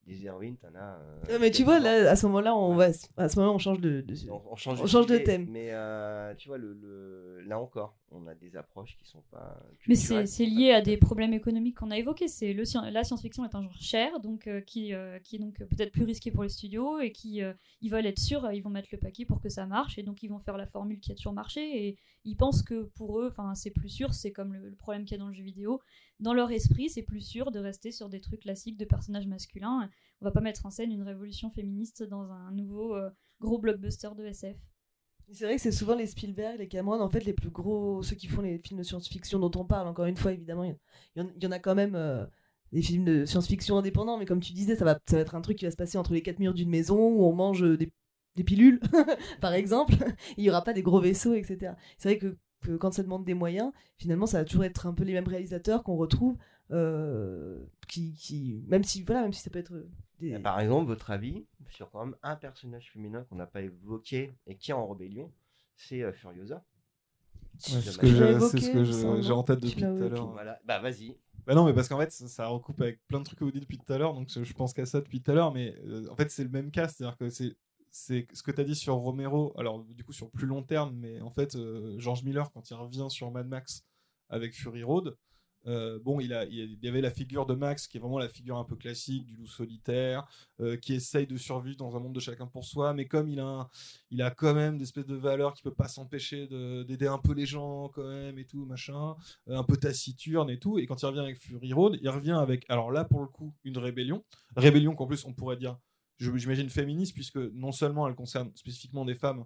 des héroïnes, t'en as. euh, Euh, mais tu vois, là, à ce moment-là, on va, à ce moment, on change de. de- on, on change, on change de thème. Mais euh, tu vois, le, le- là encore, on a des approches qui sont pas. Mais c'est lié à des problèmes économiques qu'on a évoqués. C'est le la science-fiction est un genre cher, donc euh, qui, euh, qui est donc peut-être plus risqué pour les studios et qui euh, ils veulent être sûrs, ils vont mettre le paquet pour que ça marche et donc ils vont faire la formule qui a toujours marché et ils pensent que pour eux, enfin c'est plus sûr. C'est comme le, le problème qu'il y a dans le jeu vidéo. Dans leur esprit, c'est plus sûr de rester sur des trucs classiques de personnages masculins. On va pas mettre en scène une révolution féministe dans un nouveau euh, gros blockbuster de SF. C'est vrai que c'est souvent les Spielberg, les Cameron, en fait, les plus gros, ceux qui font les films de science-fiction dont on parle. Encore une fois, évidemment, il y, en- a quand même euh, des films de science-fiction indépendants, mais comme tu disais, ça va, être un truc qui va se passer entre les quatre murs d'une maison où on mange euh, des, des pilules, par exemple. il y aura pas des gros vaisseaux, etc. C'est vrai que, que quand ça demande des moyens, finalement, ça va toujours être un peu les mêmes réalisateurs qu'on retrouve, euh, qui, qui, même si, voilà, même si ça peut être euh, des. Par exemple, votre avis sur quand même un personnage féminin qu'on n'a pas évoqué et qui est en rébellion, c'est euh, Furiosa. Ouais, c'est ce que j'ai en tête depuis tout à l'heure. Voilà, bah vas-y. Bah non, mais parce qu'en fait, ça, ça recoupe avec plein de trucs que vous dites depuis tout à l'heure, donc je, je pense qu'à ça depuis tout à l'heure, mais euh, en fait, c'est le même cas, c'est-à-dire que c'est c'est ce que tu as dit sur Romero, alors du coup sur plus long terme, mais en fait, euh, George Miller, quand il revient sur Mad Max avec Fury Road, euh, bon, il, a, il y avait la figure de Max qui est vraiment la figure un peu classique du loup solitaire, euh, qui essaye de survivre dans un monde de chacun pour soi, mais comme il a, il a quand même des espèces de valeurs qui peut pas s'empêcher de- d'aider un peu les gens quand même et tout, machin, un peu taciturne et tout, et quand il revient avec Fury Road, il revient avec, alors là pour le coup, une rébellion, rébellion qu'en plus on pourrait dire, j'imagine féministe, puisque non seulement elle concerne spécifiquement des femmes,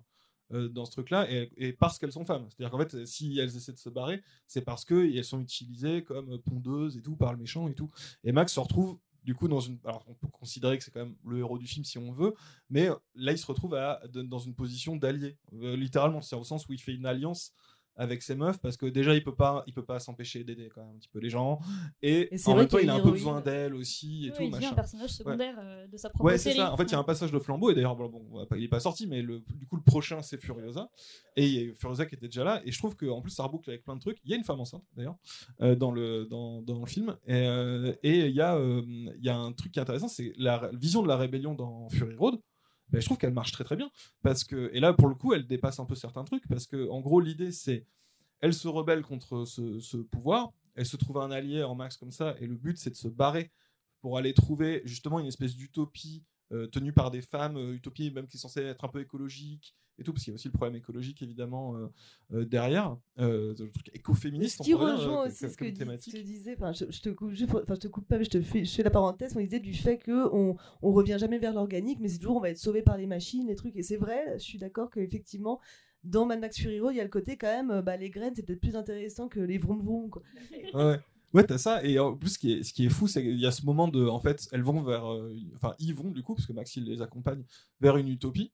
euh, dans ce truc-là et, parce qu'elles sont femmes. C'est-à-dire qu'en fait, si elles essaient de se barrer, c'est parce qu'elles sont utilisées comme pondeuses et tout par le méchant et tout. Et Max se retrouve du coup dans une. Alors on peut considérer que c'est quand même le héros du film si on veut, mais là il se retrouve à, dans une position d'allié, euh, littéralement. C'est au sens où il fait une alliance avec ses meufs parce que déjà il peut pas il peut pas s'empêcher d'aider quand même un petit peu les gens et, en même temps il a un peu besoin d'elle aussi et Ouais, tout il machin un personnage secondaire euh, de sa propre Ouais, c'est série. ça. En fait, il y a un Ouais. passage de flambeau, et d'ailleurs, bon, bon, il est pas sorti, mais le, du coup, le prochain, c'est Furiosa. Et il y a Furiosa qui était déjà là, et je trouve qu'en plus, ça reboucle avec plein de trucs. Il y a une femme enceinte, d'ailleurs, euh, dans, le, dans, dans le film. Et euh, et il y, a, euh, il y a un truc qui est intéressant, c'est la vision de la rébellion dans Fury Road. Ben, je trouve qu'elle marche très très bien. Parce que, et là, pour le coup, elle dépasse un peu certains trucs, parce que, gros, l'idée, c'est elle se rebelle contre ce, ce pouvoir, elle se trouve un allié en max comme ça, et le but, c'est de se barrer pour aller trouver justement une espèce d'utopie euh, tenue par des femmes, euh, utopie même qui est censée être un peu écologique et tout, parce qu'il y a aussi le problème écologique évidemment euh, euh, derrière, euh, le truc écoféministe. Ce qui rejoint euh, aussi ce que ce que disais, enfin je, je te coupe, enfin je te coupe pas, mais je te fais, je fais la parenthèse, on disait du fait que on, on revient jamais vers l'organique, mais c'est toujours on va être sauvé par les machines, les trucs, et c'est vrai, je suis d'accord qu'effectivement dans Mad Max Fury Road, il y a le côté quand même, bah, les graines c'est peut-être plus intéressant que les vroom vroom quoi. Ouais, t'as ça. Et en plus, ce qui est, ce qui est fou, c'est qu'il y a ce moment de. En fait, elles vont vers. euh, enfin, ils vont, du coup, parce que Max, il les accompagne vers une utopie,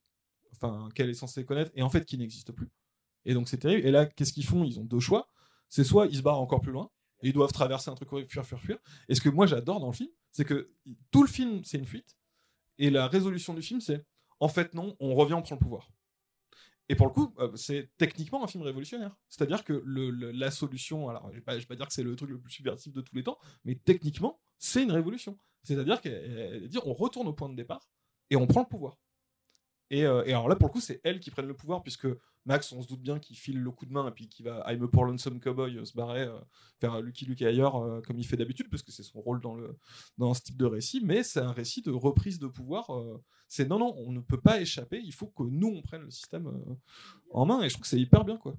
enfin, qu'elle est censée connaître, et en fait, qui n'existe plus. Et donc c'est terrible. Et là, qu'est-ce qu'ils font? Ils ont deux choix. C'est soit ils se barrent encore plus loin, et ils doivent traverser un truc, fuir, fuir, fuir. Et ce que moi j'adore dans le film, c'est que tout le film, c'est une fuite. Et la résolution du film, c'est en fait non, on revient, on prend le pouvoir. Et pour le coup, euh, c'est techniquement un film révolutionnaire. C'est-à-dire que la solution, alors je ne vais, pas dire que c'est le truc le plus subversif de tous les temps, mais techniquement, c'est une révolution. C'est-à-dire qu'elle dit on retourne au point de départ et on prend le pouvoir. Et, euh, et alors là, pour le coup, c'est elle qui prennent le pouvoir, puisque Max, on se doute bien qu'il file le coup de main et puis qu'il va I'm a poor lonesome cowboy euh, se barrer euh, faire Lucky Luke et ailleurs euh, comme il fait d'habitude parce que c'est son rôle dans le dans ce type de récit. Mais c'est un récit de reprise de pouvoir c'est non non on ne peut pas échapper il faut que nous on prenne le système en main et je trouve que c'est hyper bien quoi.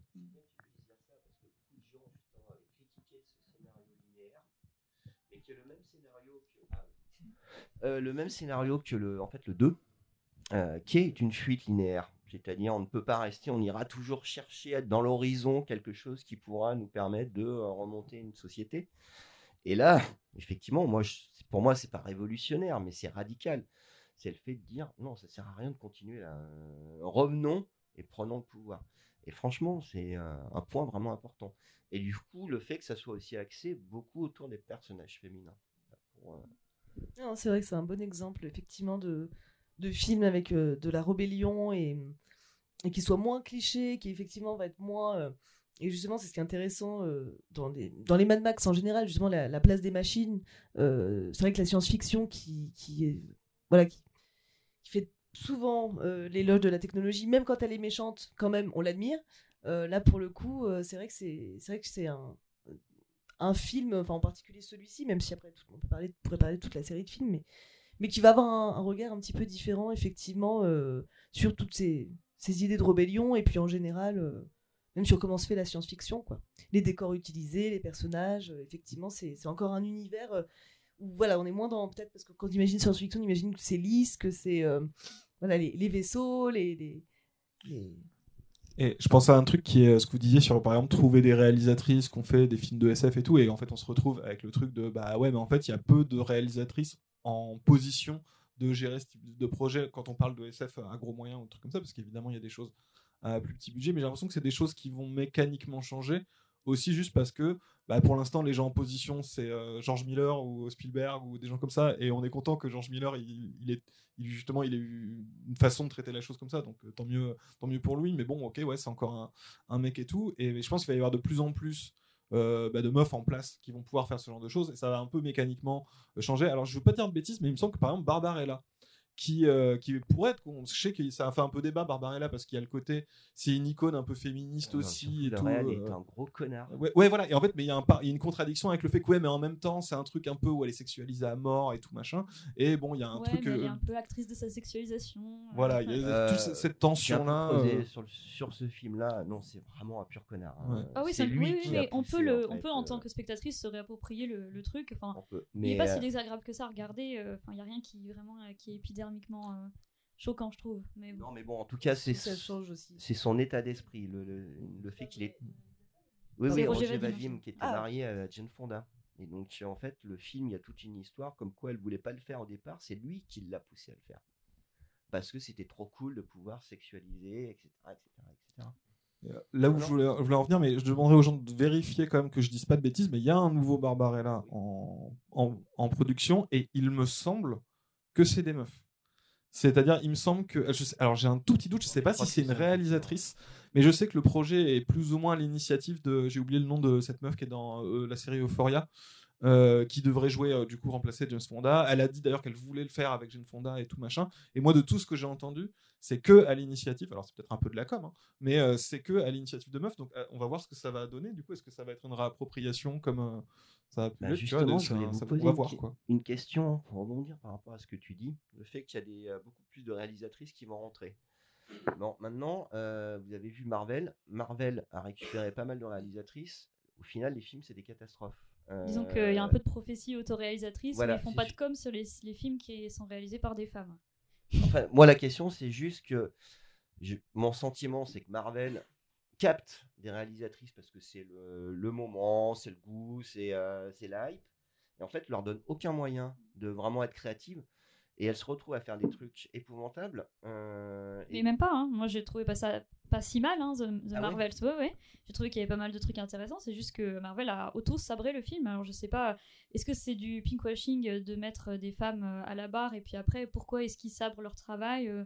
Le même scénario que le en fait le 2 qui est une fuite linéaire c'est-à-dire, on ne peut pas rester, on ira toujours chercher dans l'horizon quelque chose qui pourra nous permettre de euh, remonter une société. Et là, effectivement, moi, pour moi, c'est pas révolutionnaire, mais c'est radical. C'est le fait de dire non, ça sert à rien de continuer là. Revenons et prenons le pouvoir. Et franchement, c'est un, point vraiment important. Et du coup, le fait que ça soit aussi axé beaucoup autour des personnages féminins. Euh, c'est vrai que c'est un bon exemple, effectivement, de, de films avec euh, de la rébellion et, qui soit moins cliché, qui effectivement va être moins. Euh, et justement, c'est ce qui est intéressant euh, dans, les, dans les Mad Max en général, justement, la, place des machines. c'est vrai que la science-fiction qui, qui, voilà, qui, fait souvent l'éloge de la technologie, même quand elle est méchante, quand même, on l'admire. là, pour le coup, c'est vrai que c'est un, un film, enfin en particulier celui-ci, même si après on peut parler, pourrait parler de toute la série de films, mais mais qui va avoir un, regard un petit peu différent, effectivement, euh, sur toutes ces, idées de rébellion, et puis en général, euh, même sur comment se fait la science-fiction, quoi. Les décors utilisés, les personnages, euh, effectivement, c'est encore un univers où, voilà, on est moins dans, peut-être, parce que quand on imagine science-fiction, on imagine que c'est lisse, que c'est, voilà, les, vaisseaux, les, Et je pense à un truc qui est ce que vous disiez sur, par exemple, trouver des réalisatrices qui ont fait des films de SF et tout, et en fait, on se retrouve avec le truc de, bah ouais, mais en fait, il y a peu de réalisatrices en position de gérer ce type de projet quand on parle de SF à gros moyens ou trucs comme ça, parce qu'évidemment, il y a des choses à plus petit budget, mais j'ai l'impression que c'est des choses qui vont mécaniquement changer, aussi juste parce que bah, pour l'instant, les gens en position, c'est euh, George Miller ou Spielberg ou des gens comme ça, et on est content que George Miller, il, il justement, il ait eu une façon de traiter la chose comme ça, donc euh, tant mieux, tant mieux pour lui, mais bon, ok, ouais, c'est encore un, un, mec et tout, et je pense qu'il va y avoir de plus en plus euh, bah, de meufs en place qui vont pouvoir faire ce genre de choses et ça va un peu mécaniquement euh, changer. Alors je veux pas dire de bêtises, mais il me semble que par exemple Barbarella, qui, euh, qui pourrait être. Je sais que ça a fait un peu débat Barbarella parce qu'il y a le côté. C'est une icône un peu féministe aussi. Et tout, est euh, un gros connard. Ouais, voilà. Et en fait, mais il y, a un, il y a une contradiction avec le fait que, ouais, mais en même temps, c'est un truc un peu où elle est sexualisée à mort et tout machin. Et bon, il y a un truc. Mais elle est euh, un peu actrice de sa sexualisation. Voilà, il y a toute cette tension-là. Sur, sur, ce film-là, non, c'est vraiment un pur connard. Hein. Ah oui, c'est lui. Oui, mais on peut, le, on peut en tant que spectatrice se réapproprier le, truc. Enfin, il n'est pas si désagréable que ça à regarder. Enfin, il n'y a rien qui vraiment qui est épidermiquement euh, choquant, je trouve. Mais Non, mais bon, en tout cas, c'est c'est son état d'esprit, le, le, fait qu'il est. Oui, oui, Roger, Vadim, qui était ah. marié à Jane Fonda. Et donc, en fait, le film, il y a toute une histoire comme quoi elle voulait pas le faire au départ. C'est lui qui l'a poussé à le faire. Parce que c'était trop cool de pouvoir sexualiser, etc. etc., Là où je voulais, je voulais, en venir, mais je demanderais aux gens de vérifier quand même que je dise pas de bêtises, mais il y a un nouveau Barbarella en, en, en, production et il me semble que c'est des meufs. C'est-à-dire, il me semble que. alors, j'ai un tout petit doute, je ne sais pas si c'est une réalisatrice, mais je sais que le projet est plus ou moins l'initiative de. J'ai oublié le nom de cette meuf qui est dans euh, la série Euphoria. Euh, qui devrait jouer euh, du coup remplacer James Fonda. Elle a dit d'ailleurs qu'elle voulait le faire avec James Fonda et tout machin. Et moi de tout ce que j'ai entendu, c'est que à l'initiative. Alors c'est peut-être un peu de la com, hein, mais c'est que à l'initiative de meuf. Donc on va voir ce que ça va donner. Du coup, est-ce que ça va être une réappropriation comme ça bah, justement, je voulais vous poser une, question pour rebondir par rapport à ce que tu dis, le fait qu'il y a des, euh, beaucoup plus de réalisatrices qui vont rentrer. Bon, maintenant, euh, vous avez vu Marvel. Marvel a récupéré pas mal de réalisatrices. Au final, les films, c'est des catastrophes. Disons qu'il y a un peu de prophétie autoréalisatrice, mais ils font pas de com sur les, les, films qui sont réalisés par des femmes. Enfin, moi, la question, c'est juste que mon sentiment, c'est que Marvel capte des réalisatrices parce que c'est le, moment, c'est le goût, c'est euh, l'hype. Et en fait, leur donne aucun moyen de vraiment être créative. Et elle se retrouve à faire des trucs épouvantables. Euh, Mais même pas, hein. moi j'ai trouvé pas ça pas si mal, hein, The, Ah Marvels. Ouais, ouais. J'ai trouvé qu'il y avait pas mal de trucs intéressants, c'est juste que Marvel a auto-sabré le film. Alors je sais pas, est-ce que c'est du pinkwashing de mettre des femmes euh, à la barre et puis après, pourquoi est-ce qu'ils sabrent leur travail euh,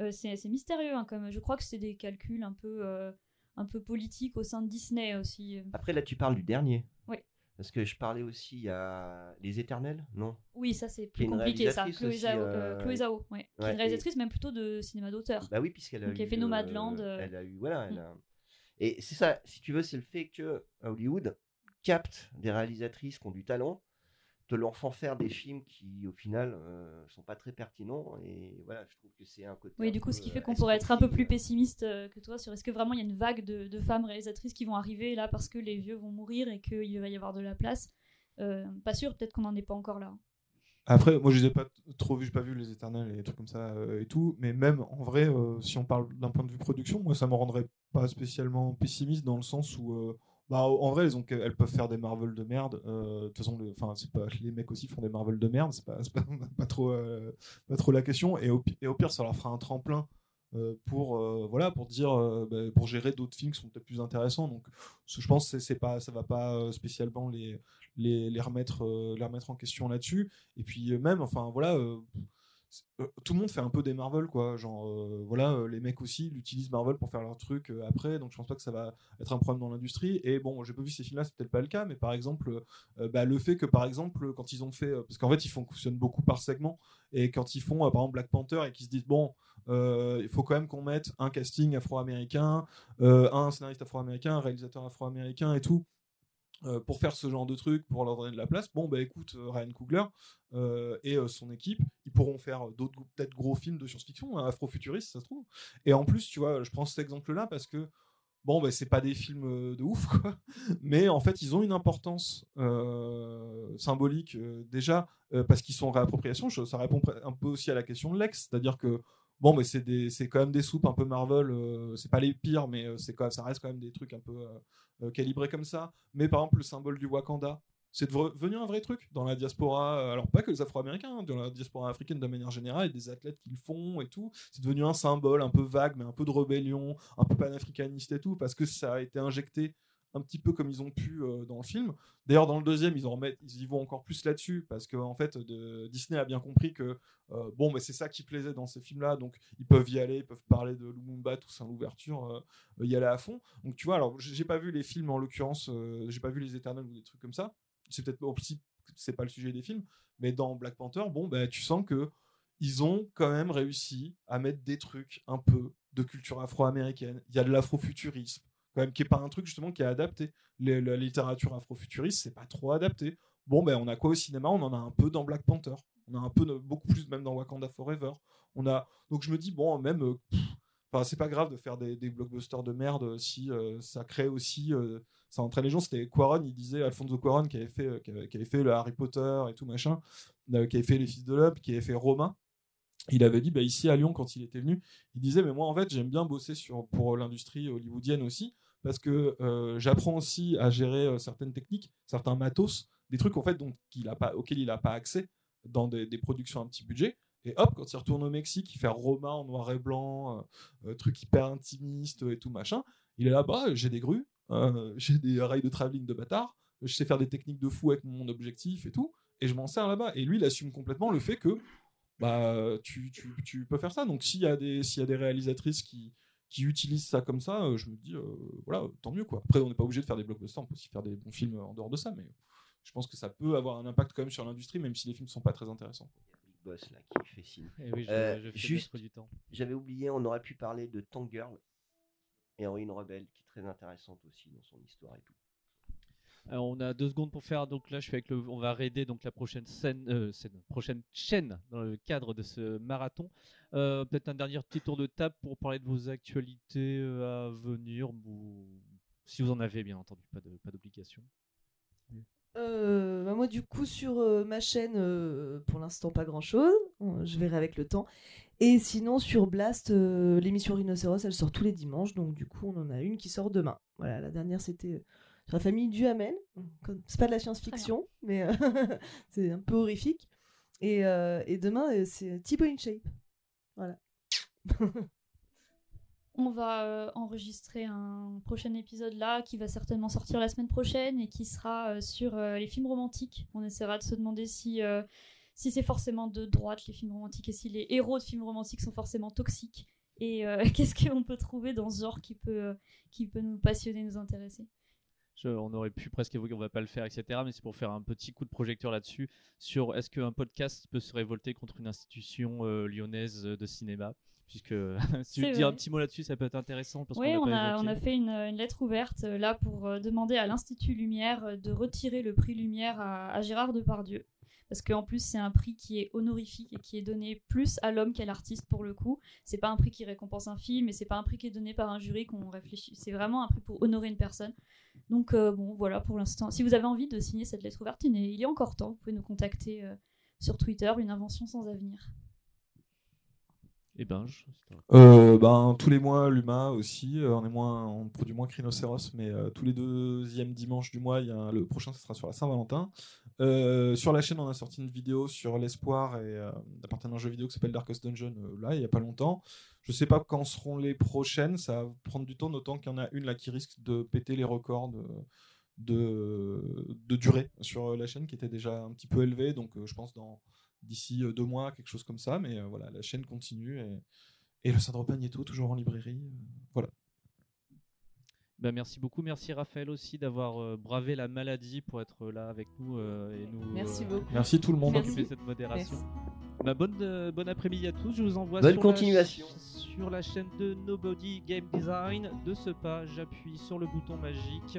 euh, c'est, c'est mystérieux, hein, comme je crois que c'est des calculs un peu, euh, un peu politiques au sein de Disney aussi. Après, là, tu parles du dernier. Oui. Parce que je parlais aussi, a Les Éternels, non? Oui, ça c'est plus compliqué ça. Chloé Zhao, euh, euh, Chloé Zhao, ouais. qui est une réalisatrice même plutôt de cinéma d'auteur. Bah oui, puisqu'elle a Donc, eu. elle fait Nomadland, euh. Elle a eu, voilà, elle Mm. a- Et c'est ça, si tu veux, c'est le fait que Hollywood capte des réalisatrices qui ont du talent, te leur font faire des films qui, au final, euh, sont pas très pertinents. Et voilà, je trouve que c'est un côté. Oui, un du coup, ce qui fait euh, qu'on pourrait être un peu plus escroquerie. pessimiste euh, que toi sur est-ce que vraiment il y a une vague de, de femmes réalisatrices qui vont arriver là parce que les vieux vont mourir et qu'il va y avoir de la place? Euh, pas sûr, peut-être qu'on n'en est pas encore là. Après, moi, je les ai pas trop vus, j'ai pas vu les Éternels et des trucs comme ça euh, et tout. Mais même en vrai, euh, si on parle d'un point de vue production, moi, ça me rendrait pas spécialement pessimiste dans le sens où, euh, bah, en vrai, elles, ont, elles peuvent faire des Marvel de merde. euh, toute façon, le- les mecs aussi font des Marvel de merde. C'est pas, pas, pas trop, euh, pas trop la question. Et au, pire, ça leur fera un tremplin. euh, pour voilà pour dire bah, pour gérer d'autres films qui sont peut-être plus intéressants donc je pense que c'est- pas ça va pas spécialement les les, les remettre les remettre en question là-dessus et puis même enfin voilà tout le monde fait un peu des Marvel quoi. Genre euh, voilà euh, les mecs aussi ils utilisent Marvel pour faire leur truc euh, après donc je pense pas que ça va être un problème dans l'industrie. Et bon j'ai pas vu ces films là c'est peut-être pas le cas mais par exemple euh, bah, le fait que par exemple quand ils ont fait euh, parce qu'en fait ils fonctionnent beaucoup par segment et quand ils font euh, par exemple Black Panther et qu'ils se disent bon euh, il faut quand même qu'on mette un casting afro-américain euh, un scénariste afro-américain un réalisateur afro-américain et tout euh, pour faire ce genre de truc, pour leur donner de la place, bon bah écoute, euh, Ryan Coogler euh, et euh, son équipe, pourront faire d'autres peut-être gros films de science-fiction, hein, afro-futuristes, ça se trouve. Et en plus, tu vois, je prends cet exemple-là parce que bon, bah, c'est pas des films euh, de ouf, quoi. Mais en fait, ils ont une importance euh, symbolique euh, déjà parce qu'ils sont en réappropriation. Ça répond un peu aussi à la question de Lex, c'est-à-dire que bon, mais c'est c'est quand même des soupes un peu Marvel. c'est pas les pires, mais c'est ça reste quand même des trucs un peu calibrés comme ça. Mais par exemple, le symbole du Wakanda. C'est devenu un vrai truc dans la diaspora, euh, alors pas que les Afro-Américains, hein, dans la diaspora africaine de manière générale, et des athlètes qui le font et tout. C'est devenu un symbole un peu vague, mais un peu de rébellion, un peu panafricaniste et tout, parce que ça a été injecté un petit peu comme ils ont pu euh, dans le film. D'ailleurs, dans le deuxième, ils en remettent, ils y vont encore plus là-dessus parce que en fait, Disney a bien compris que euh, bon, mais c'est ça qui plaisait dans ces films-là, donc ils peuvent y aller, ils peuvent parler de Lumumba, tout ça, l'ouverture, y aller à fond. Donc tu vois, alors j'ai pas vu les films en l'occurrence, j'ai pas vu les Éternels ou des trucs comme ça. C'est peut-être aussi c'est pas le sujet des films, mais dans Black Panther, bon, bah tu sens que ils ont quand même réussi à mettre des trucs un peu de culture afro-américaine. Il y a de l'afrofuturisme quand même qui est pas un truc justement qui est adapté. La littérature afrofuturiste, c'est pas trop adapté. Bon, ben on a quoi au cinéma? On en a un peu dans Black Panther. On a un peu, beaucoup plus même dans Wakanda Forever. On a donc je me dis bon, même, euh, c'est pas grave de faire des, des blockbusters de merde si euh, ça crée aussi, euh, ça les gens. C'était Quaron, il disait Alfonso Cuarón qui avait fait, euh, qui avait, fait le Harry Potter et tout machin, euh, qui avait fait les Fils de l'Up, qui avait fait Romain il avait dit bah, ici à Lyon quand il était venu il disait mais moi en fait j'aime bien bosser sur pour l'industrie hollywoodienne aussi parce que euh, j'apprends aussi à gérer certaines techniques certains matos des trucs en fait dont il a pas auxquels il n'a pas accès dans des, productions à petit budget et hop quand il retourne au Mexique il fait Roma en noir et blanc truc hyper intimiste et tout machin il est là bah j'ai des grues euh, j'ai des rails de travelling de bâtard je sais faire des techniques de fou avec mon objectif et tout et je m'en sers là-bas et lui il assume complètement le fait que bah tu, tu, tu peux faire ça. Donc s'il y a des s'il y a des réalisatrices qui qui utilisent ça comme ça, euh, je me dis euh, voilà tant mieux quoi. Après on n'est pas obligé de faire des blockbusters, on peut aussi faire des bons films en dehors de ça, mais je pense que ça peut avoir un impact quand même sur l'industrie, même si les films sont pas très intéressants. Il y a Big Boss là qui fait signe. Eh oui, je, Euh, je fais juste- mettre du temps. J'avais oublié, on aurait pu parler de Tank Girl, héroïne rebelle, qui est très intéressante aussi dans son histoire et tout. Alors, on a deux secondes pour faire. Donc là, je suis avec le. On va raider donc la prochaine scène, euh, scène- prochaine chaîne dans le cadre de ce marathon. Euh, Peut-être un dernier petit tour de table pour parler de vos actualités euh, à venir, ou si vous en avez bien entendu, pas de pas d'obligation. Euh, bah moi, du coup, sur euh, ma chaîne, euh, pour l'instant, pas grand chose. Je verrai avec le temps. Et sinon, sur Blast, euh, l'émission Rhinocéros, elle sort tous les dimanches. Donc, du coup, on en a une qui sort demain. Voilà, la dernière, c'était euh, sur la famille Duhamel. C'est pas de la science-fiction, mais euh, c'est un peu horrifique. Et, et demain, c'est Thibaut InShape. Voilà. On va enregistrer un prochain épisode là qui va certainement sortir la semaine prochaine et qui sera sur les films romantiques. On essaiera de se demander si si c'est forcément de droite les films romantiques et si les héros de films romantiques sont forcément toxiques et euh, qu'est-ce qu'on peut trouver dans ce genre qui peut, euh, qui peut nous passionner, nous intéresser? on aurait pu presque évoquer, on va pas le faire, etc. Mais c'est pour faire un petit coup de projecteur là-dessus sur est-ce qu'un podcast peut se révolter contre une institution euh, lyonnaise de cinéma? Puisque si tu veux dire un petit mot là-dessus, ça peut être intéressant. Parce oui, on, a, on a, fait une, une lettre ouverte là pour demander à l'Institut Lumière de retirer le prix Lumière à, à Gérard Depardieu parce qu'en plus c'est un prix qui est honorifique et qui est donné plus à l'homme qu'à l'artiste pour le coup. C'est pas un prix qui récompense un film et c'est pas un prix qui est donné par un jury qu'on réfléchit. C'est vraiment un prix pour honorer une personne. Donc euh, bon voilà pour l'instant. Si vous avez envie de signer cette lettre ouverte, il est, encore temps. Vous pouvez nous contacter euh, sur Twitter, une invention sans avenir. Et ben, euh, ben tous les mois l'UMA aussi. on est moins, on produit moins Rhinocéros, mais tous les deuxièmes dimanches du mois, y a le prochain, ce sera sur la Saint-Valentin. Euh, sur la chaîne, on a sorti une vidéo sur l'espoir et euh, d'appartenir à un jeu vidéo qui s'appelle Darkest Dungeon, euh, là, il n'y a pas longtemps. Je sais pas quand seront les prochaines, ça va prendre du temps, d'autant qu'il y en a une là qui risque de péter les records de, de, durée sur la chaîne qui était déjà un petit peu élevée, donc je pense dans d'ici deux mois, quelque chose comme ça, mais voilà, la chaîne continue et, et le Syndrome Magneto toujours en librairie. voilà. Bah, merci beaucoup, merci Raphaël aussi d'avoir euh, bravé la maladie pour être là avec nous euh, et nous. Merci euh, beaucoup. Merci tout le monde. Merci. cette modération. Bah, bonne bonne après-midi à tous. Je vous envoie bonne sur continuation la, sur la chaîne de Nobody Game Design. De ce pas, j'appuie sur le bouton magique